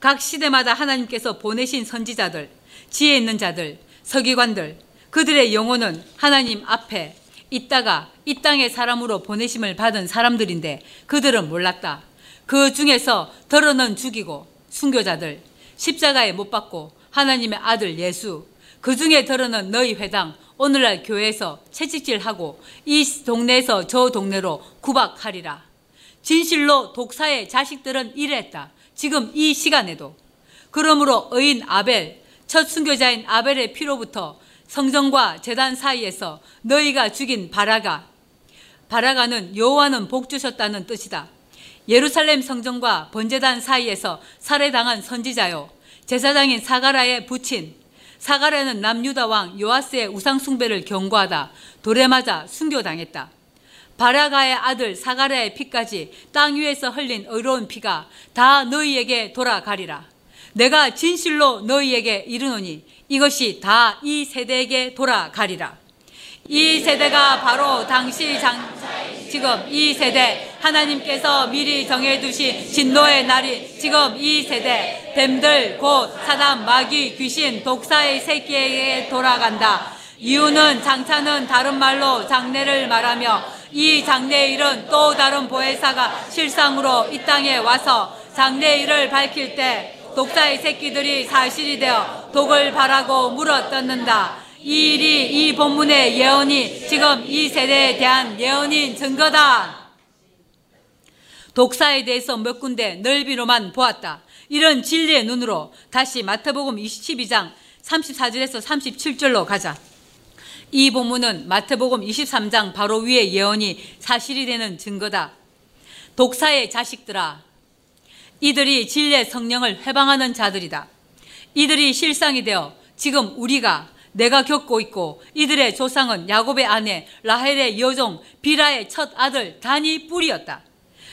각 시대마다 하나님께서 보내신 선지자들, 지혜 있는 자들, 서기관들, 그들의 영혼은 하나님 앞에 있다가 이 땅의 사람으로 보내심을 받은 사람들인데 그들은 몰랐다. 그 중에서 더러는 죽이고 순교자들, 십자가에 못 박고 하나님의 아들 예수, 그 중에 더러는 너희 회당, 오늘날 교회에서 채찍질하고 이 동네에서 저 동네로 구박하리라. 진실로 독사의 자식들은 이랬다. 지금 이 시간에도. 그러므로 의인 아벨, 첫 순교자인 아벨의 피로부터 성전과 재단 사이에서 너희가 죽인 바라가, 바라가는 여호와는 복 주셨다는 뜻이다. 예루살렘 성전과 번제단 사이에서 살해당한 선지자요. 제사장인 사가라의 부친 사가랴는 남유다 왕 요아스의 우상 숭배를 경고하다 돌에 맞아 순교당했다. 바라가의 아들 사가랴의 피까지 땅 위에서 흘린 의로운 피가 다 너희에게 돌아가리라. 내가 진실로 너희에게 이르노니 이것이 다 이 세대에게 돌아가리라. 이 세대가 바로 당시 장, 지금 이 세대 하나님께서 미리 정해두신 진노의 날이 지금 이 세대 뱀들 곧 사단 마귀 귀신 독사의 새끼에게 돌아간다. 이유는 장차는 다른 말로 장례를 말하며 이 장례일은 또 다른 보혜사가 실상으로 이 땅에 와서 장례일을 밝힐 때 독사의 새끼들이 사실이 되어 독을 바라고 물어 뜯는다. 이 일이 이 본문의 예언이 지금 이 세대에 대한 예언인 증거다. 독사에 대해서 몇 군데 넓이로만 보았다. 이런 진리의 눈으로 다시 마태복음 22장 34절에서 37절로 가자. 이 본문은 마태복음 23장 바로 위의 예언이 사실이 되는 증거다. 독사의 자식들아, 이들이 진리의 성령을 해방하는 자들이다. 이들이 실상이 되어 지금 우리가 내가 겪고 있고 이들의 조상은 야곱의 아내 라헬의 여종 비라의 첫 아들 단이 뿌리였다.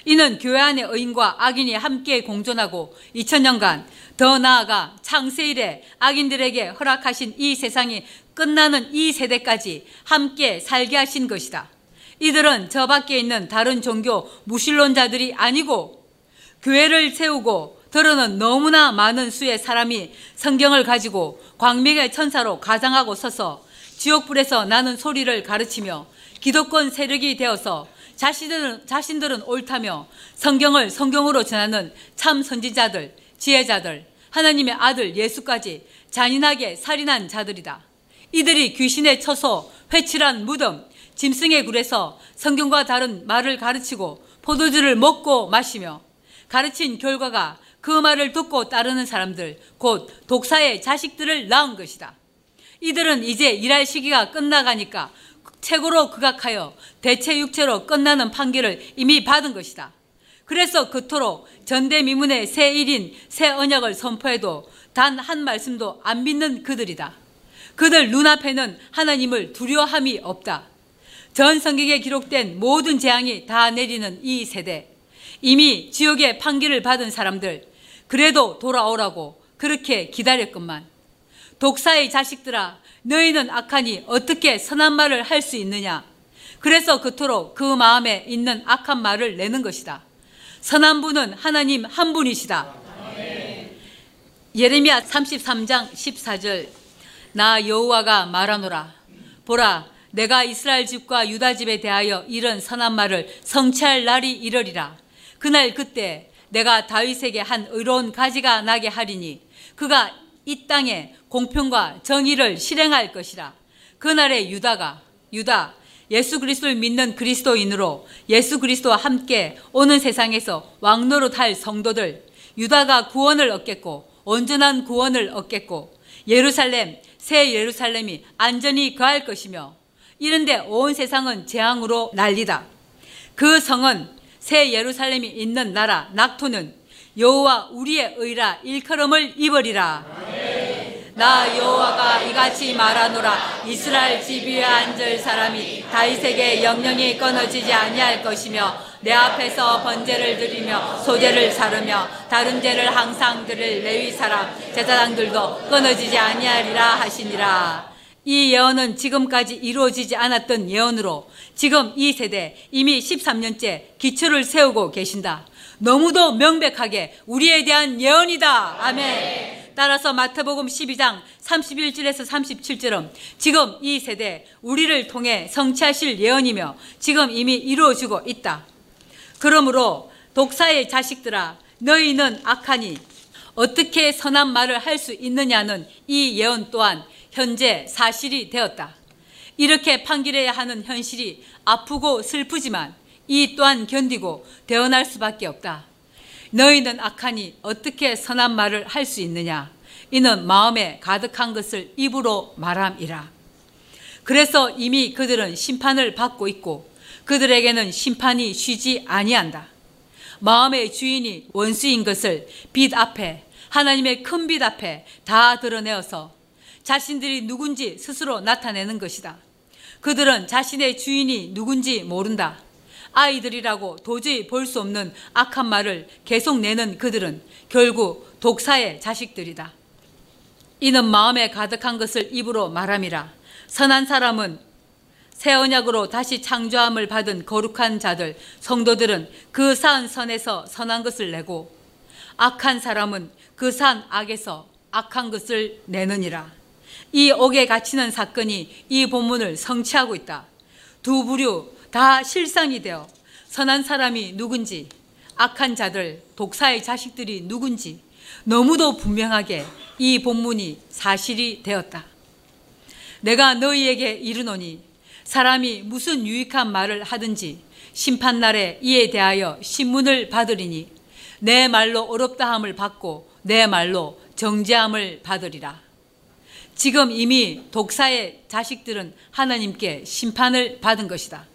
이는 교회 안의 의인과 악인이 함께 공존하고 2000년간 더 나아가 창세 일에 악인들에게 허락하신 이 세상이 끝나는 이 세대까지 함께 살게 하신 것이다. 이들은 저 밖에 있는 다른 종교 무신론자들이 아니고 교회를 세우고 들어는 너무나 많은 수의 사람이 성경을 가지고 광명의 천사로 가장하고 서서 지옥불에서 나는 소리를 가르치며 기독권 세력이 되어서 자신들은, 자신들은 옳다며 성경을 성경으로 전하는 참 선지자들, 지혜자들, 하나님의 아들 예수까지 잔인하게 살인한 자들이다. 이들이 귀신의 처소, 회칠한 무덤, 짐승의 굴에서 성경과 다른 말을 가르치고 포도주를 먹고 마시며 가르친 결과가 그 말을 듣고 따르는 사람들, 곧 독사의 자식들을 낳은 것이다. 이들은 이제 일할 시기가 끝나가니까 책으로 극악하여 대체 육체로 끝나는 판결을 이미 받은 것이다. 그래서 그토록 전대미문의 새 일인 새 언약을 선포해도 단 한 말씀도 안 믿는 그들이다. 그들 눈앞에는 하나님을 두려함이 없다. 전 성경에 기록된 모든 재앙이 다 내리는 이 세대. 이미 지옥의 판결을 받은 사람들, 그래도 돌아오라고 그렇게 기다렸건만. 독사의 자식들아, 너희는 악하니 어떻게 선한 말을 할 수 있느냐? 그래서 그토록 그 마음에 있는 악한 말을 내는 것이다. 선한 분은 하나님 한 분이시다. 예레미야 33장 14절 나 여호와가 말하노라 보라 내가 이스라엘 집과 유다 집에 대하여 이런 선한 말을 성취할 날이 이르리라 그날 그때 내가 다윗에게 한 의로운 가지가 나게 하리니 그가 이 땅에 공평과 정의를 실행할 것이라. 그날에 유다가 유다 예수 그리스도를 믿는 그리스도인으로 예수 그리스도와 함께 오는 세상에서 왕노릇할 성도들 유다가 구원을 얻겠고 온전한 구원을 얻겠고 예루살렘 새 예루살렘이 안전히 거할 것이며 이런데 온 세상은 재앙으로 난리다. 그 성은 새 예루살렘이 있는 나라 낙토는 여호와 우리의 의라 일컬음을 입으리라. 나 여호와가 이같이 말하노라 이스라엘 집 위에 앉을 사람이 다윗에게 영영이 끊어지지 아니할 것이며 내 앞에서 번제를 드리며 소제를 사르며 다른 제를 항상 드릴 레위 사람 제사장들도 끊어지지 아니하리라 하시니라 이 예언은 지금까지 이루어지지 않았던 예언으로 지금 이 세대 이미 13년째 기초를 세우고 계신다. 너무도 명백하게 우리에 대한 예언이다. 아멘. 따라서 마태복음 12장 31절에서 37절은 지금 이 세대 우리를 통해 성취하실 예언이며 지금 이미 이루어지고 있다. 그러므로 독사의 자식들아 너희는 악하니 어떻게 선한 말을 할 수 있느냐는 이 예언 또한 현재 사실이 되었다. 이렇게 판결해야 하는 현실이 아프고 슬프지만 이 또한 견디고 대언할 수밖에 없다. 너희는 악하니 어떻게 선한 말을 할 수 있느냐? 이는 마음에 가득한 것을 입으로 말함이라. 그래서 이미 그들은 심판을 받고 있고 그들에게는 심판이 쉬지 아니한다. 마음의 주인이 원수인 것을 빛 앞에 하나님의 큰 빛 앞에 다 드러내어서 자신들이 누군지 스스로 나타내는 것이다. 그들은 자신의 주인이 누군지 모른다. 아이들이라고 도저히 볼 수 없는 악한 말을 계속 내는 그들은 결국 독사의 자식들이다. 이는 마음에 가득한 것을 입으로 말함이라. 선한 사람은 새 언약으로 다시 창조함을 받은 거룩한 자들, 성도들은 그 산 선에서 선한 것을 내고 악한 사람은 그 산 악에서 악한 것을 내느니라. 이 옥에 갇히는 사건이 이 본문을 성취하고 있다. 두 부류 다 실상이 되어 선한 사람이 누군지, 악한 자들, 독사의 자식들이 누군지 너무도 분명하게 이 본문이 사실이 되었다. 내가 너희에게 이르노니 사람이 무슨 유익한 말을 하든지 심판날에 이에 대하여 신문을 받으리니 내 말로 어렵다함을 받고 내 말로 정죄함을 받으리라. 지금 이미 독사의 자식들은 하나님께 심판을 받은 것이다.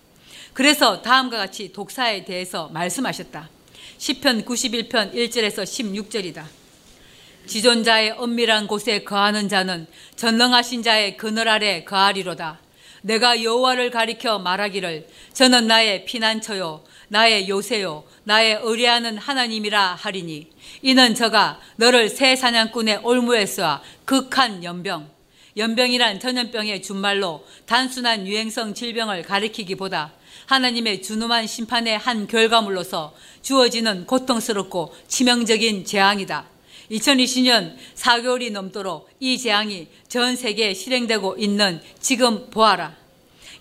그래서 다음과 같이 독사에 대해서 말씀하셨다. 10편 91편 1절에서 16절이다. 지존자의 엄밀한 곳에 거하는 자는 전능하신 자의 그늘 아래 거하리로다. 내가 여호와를 가리켜 말하기를 저는 나의 피난처요 나의 요새요 나의 의뢰하는 하나님이라 하리니 이는 저가 너를 새 사냥꾼의 올무에서 극한 연병 연병이란 전염병의 준말로 단순한 유행성 질병을 가리키기보다 하나님의 준엄한 심판의 한 결과물로서 주어지는 고통스럽고 치명적인 재앙이다. 2020년 4개월이 넘도록 이 재앙이 전 세계에 실행되고 있는 지금 보아라.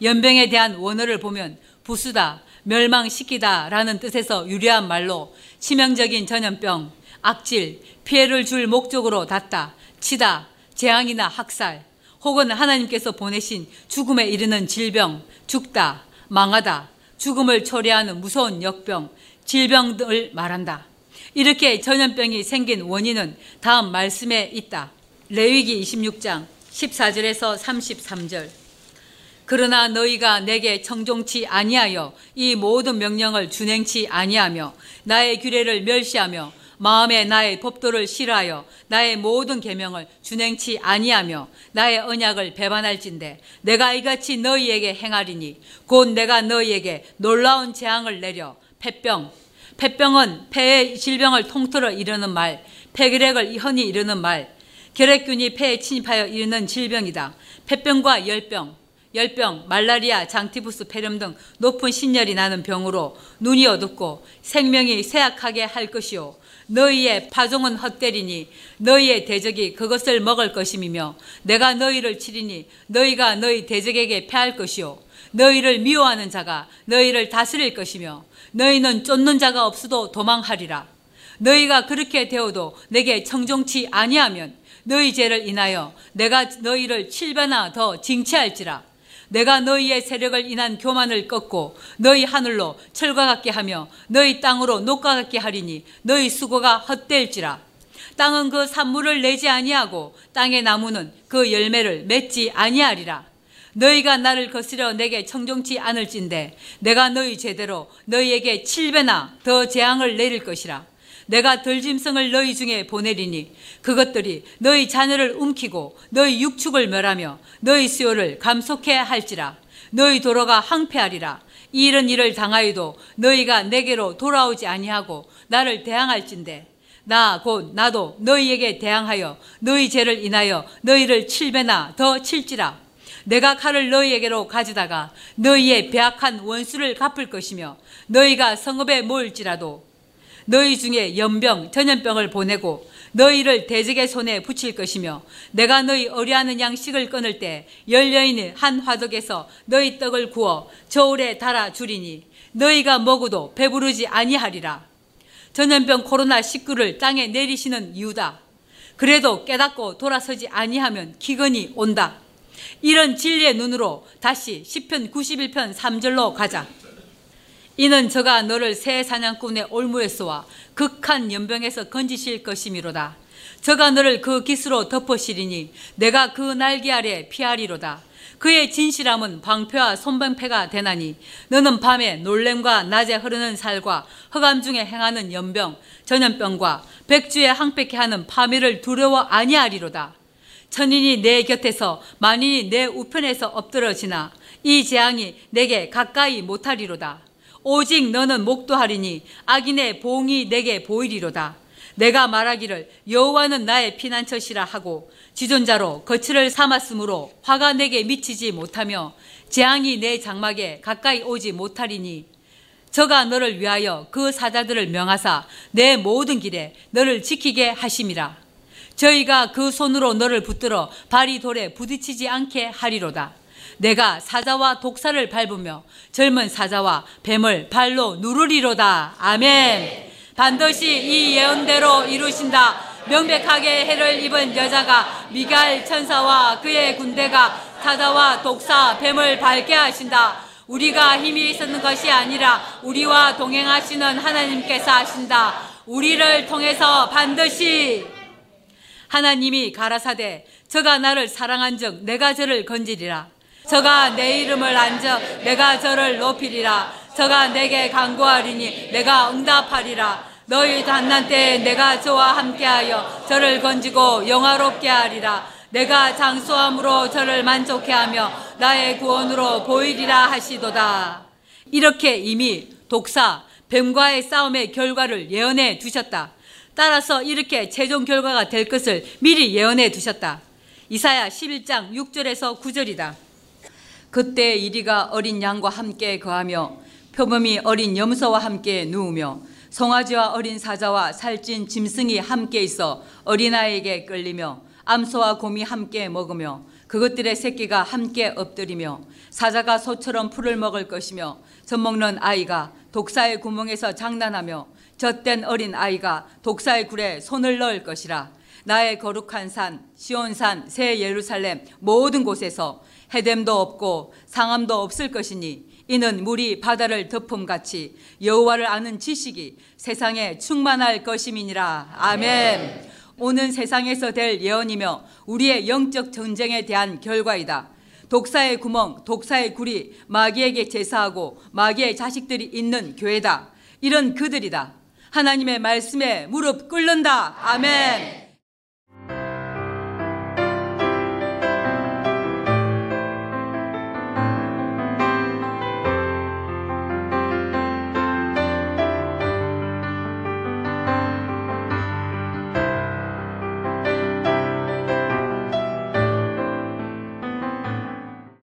연병에 대한 원어를 보면 부수다, 멸망시키다 라는 뜻에서 유리한 말로 치명적인 전염병, 악질, 피해를 줄 목적으로 닿다, 치다, 재앙이나 학살, 혹은 하나님께서 보내신 죽음에 이르는 질병, 죽다, 망하다, 죽음을 초래하는 무서운 역병, 질병 등을 말한다. 이렇게 전염병이 생긴 원인은 다음 말씀에 있다. 레위기 26장 14절에서 33절. 그러나 너희가 내게 청종치 아니하여 이 모든 명령을 준행치 아니하며 나의 규례를 멸시하며 마음에 나의 법도를 싫어하여 나의 모든 계명을 준행치 아니하며 나의 언약을 배반할진대 내가 이같이 너희에게 행하리니 곧 내가 너희에게 놀라운 재앙을 내려 폐병 폐병은 폐의 질병을 통틀어 이르는 말, 폐결핵을 흔히 이르는 말, 결핵균이 폐에 침입하여 이르는 질병이다. 폐병과 열병, 열병, 말라리아, 장티푸스, 폐렴 등 높은 신열이 나는 병으로 눈이 어둡고 생명이 쇠약하게 할 것이요. 너희의 파종은 헛되리니 너희의 대적이 그것을 먹을 것임이며 내가 너희를 치리니 너희가 너희 대적에게 패할 것이요. 너희를 미워하는 자가 너희를 다스릴 것이며 너희는 쫓는 자가 없어도 도망하리라. 너희가 그렇게 되어도 내게 청종치 아니하면 너희 죄를 인하여 내가 너희를 칠배나 더 징치할지라. 내가 너희의 세력을 인한 교만을 꺾고 너희 하늘로 철과 같게 하며 너희 땅으로 녹과 같게 하리니 너희 수고가 헛될지라. 땅은 그 산물을 내지 아니하고 땅의 나무는 그 열매를 맺지 아니하리라. 너희가 나를 거스려 내게 청종치 않을진데 내가 너희 제대로 너희에게 칠배나 더 재앙을 내릴 것이라. 내가 덜짐승을 너희 중에 보내리니 그것들이 너희 자녀를 움키고 너희 육축을 멸하며 너희 수요를 감속해 할지라. 너희 도로가 항폐하리라. 이런 일을 당하여도 너희가 내게로 돌아오지 아니하고 나를 대항할진대 나 곧 나도 너희에게 대항하여 너희 죄를 인하여 너희를 칠배나 더 칠지라 내가 칼을 너희에게로 가져다가 너희의 배악한 원수를 갚을 것이며 너희가 성읍에 모일지라도 너희 중에 연병 전염병을 보내고 너희를 대적의 손에 붙일 것이며 내가 너희 어리하는 양식을 끊을 때 열려있는 한 화덕에서 너희 떡을 구워 저울에 달아 주리니 너희가 먹어도 배부르지 아니하리라. 전염병 코로나 19를 땅에 내리시는 이유다 그래도 깨닫고 돌아서지 아니하면 기근이 온다. 이런 진리의 눈으로 다시 10편 91편 3절로 가자 이는 저가 너를 새 사냥꾼의 올무에서와 극한 연병에서 건지실 것이미로다. 저가 너를 그 기수로 덮어시리니 내가 그 날개 아래 피하리로다. 그의 진실함은 방패와 손방패가 되나니 너는 밤에 놀램과 낮에 흐르는 살과 흑암 중에 행하는 연병, 전염병과 백주에 항백해 하는 파멸을 두려워 아니하리로다. 천인이 내 곁에서 만인이 내 우편에서 엎드러지나 이 재앙이 내게 가까이 못하리로다. 오직 너는 목도하리니 악인의 봉이 내게 보이리로다. 내가 말하기를 여호와는 나의 피난처시라 하고 지존자로 거칠을 삼았으므로 화가 내게 미치지 못하며 재앙이 내 장막에 가까이 오지 못하리니 저가 너를 위하여 그 사자들을 명하사 내 모든 길에 너를 지키게 하심이라. 저희가 그 손으로 너를 붙들어 발이 돌에 부딪히지 않게 하리로다. 내가 사자와 독사를 밟으며 젊은 사자와 뱀을 발로 누르리로다. 아멘. 반드시 이 예언대로 이루신다. 명백하게 해를 입은 여자가 미갈 천사와 그의 군대가 사자와 독사, 뱀을 밟게 하신다. 우리가 힘이 있었는 것이 아니라 우리와 동행하시는 하나님께서 하신다. 우리를 통해서 반드시 하나님이 가라사대 저가 나를 사랑한즉 내가 저를 건지리라. 저가 내 이름을 안져 내가 저를 높이리라. 저가 내게 간구하리니 내가 응답하리라. 너희 단난 때에 내가 저와 함께하여 저를 건지고 영화롭게 하리라. 내가 장수함으로 저를 만족해 하며 나의 구원으로 보이리라 하시도다. 이렇게 이미 독사, 뱀과의 싸움의 결과를 예언해 두셨다. 따라서 이렇게 최종 결과가 될 것을 미리 예언해 두셨다. 이사야 11장 6절에서 9절이다. 그때 이리가 어린 양과 함께 거하며 표범이 어린 염소와 함께 누우며 송아지와 어린 사자와 살찐 짐승이 함께 있어 어린아이에게 끌리며 암소와 곰이 함께 먹으며 그것들의 새끼가 함께 엎드리며 사자가 소처럼 풀을 먹을 것이며 젖먹는 아이가 독사의 구멍에서 장난하며 젖된 어린 아이가 독사의 굴에 손을 넣을 것이라. 나의 거룩한 산 시온산 새 예루살렘 모든 곳에서 해됨도 없고 상함도 없을 것이니 이는 물이 바다를 덮음같이 여호와를 아는 지식이 세상에 충만할 것임이니라. 아멘. 오는 세상에서 될 예언이며 우리의 영적 전쟁에 대한 결과이다. 독사의 구멍, 독사의 굴이 마귀에게 제사하고 마귀의 자식들이 있는 교회다. 이런 그들이다. 하나님의 말씀에 무릎 꿇는다. 아멘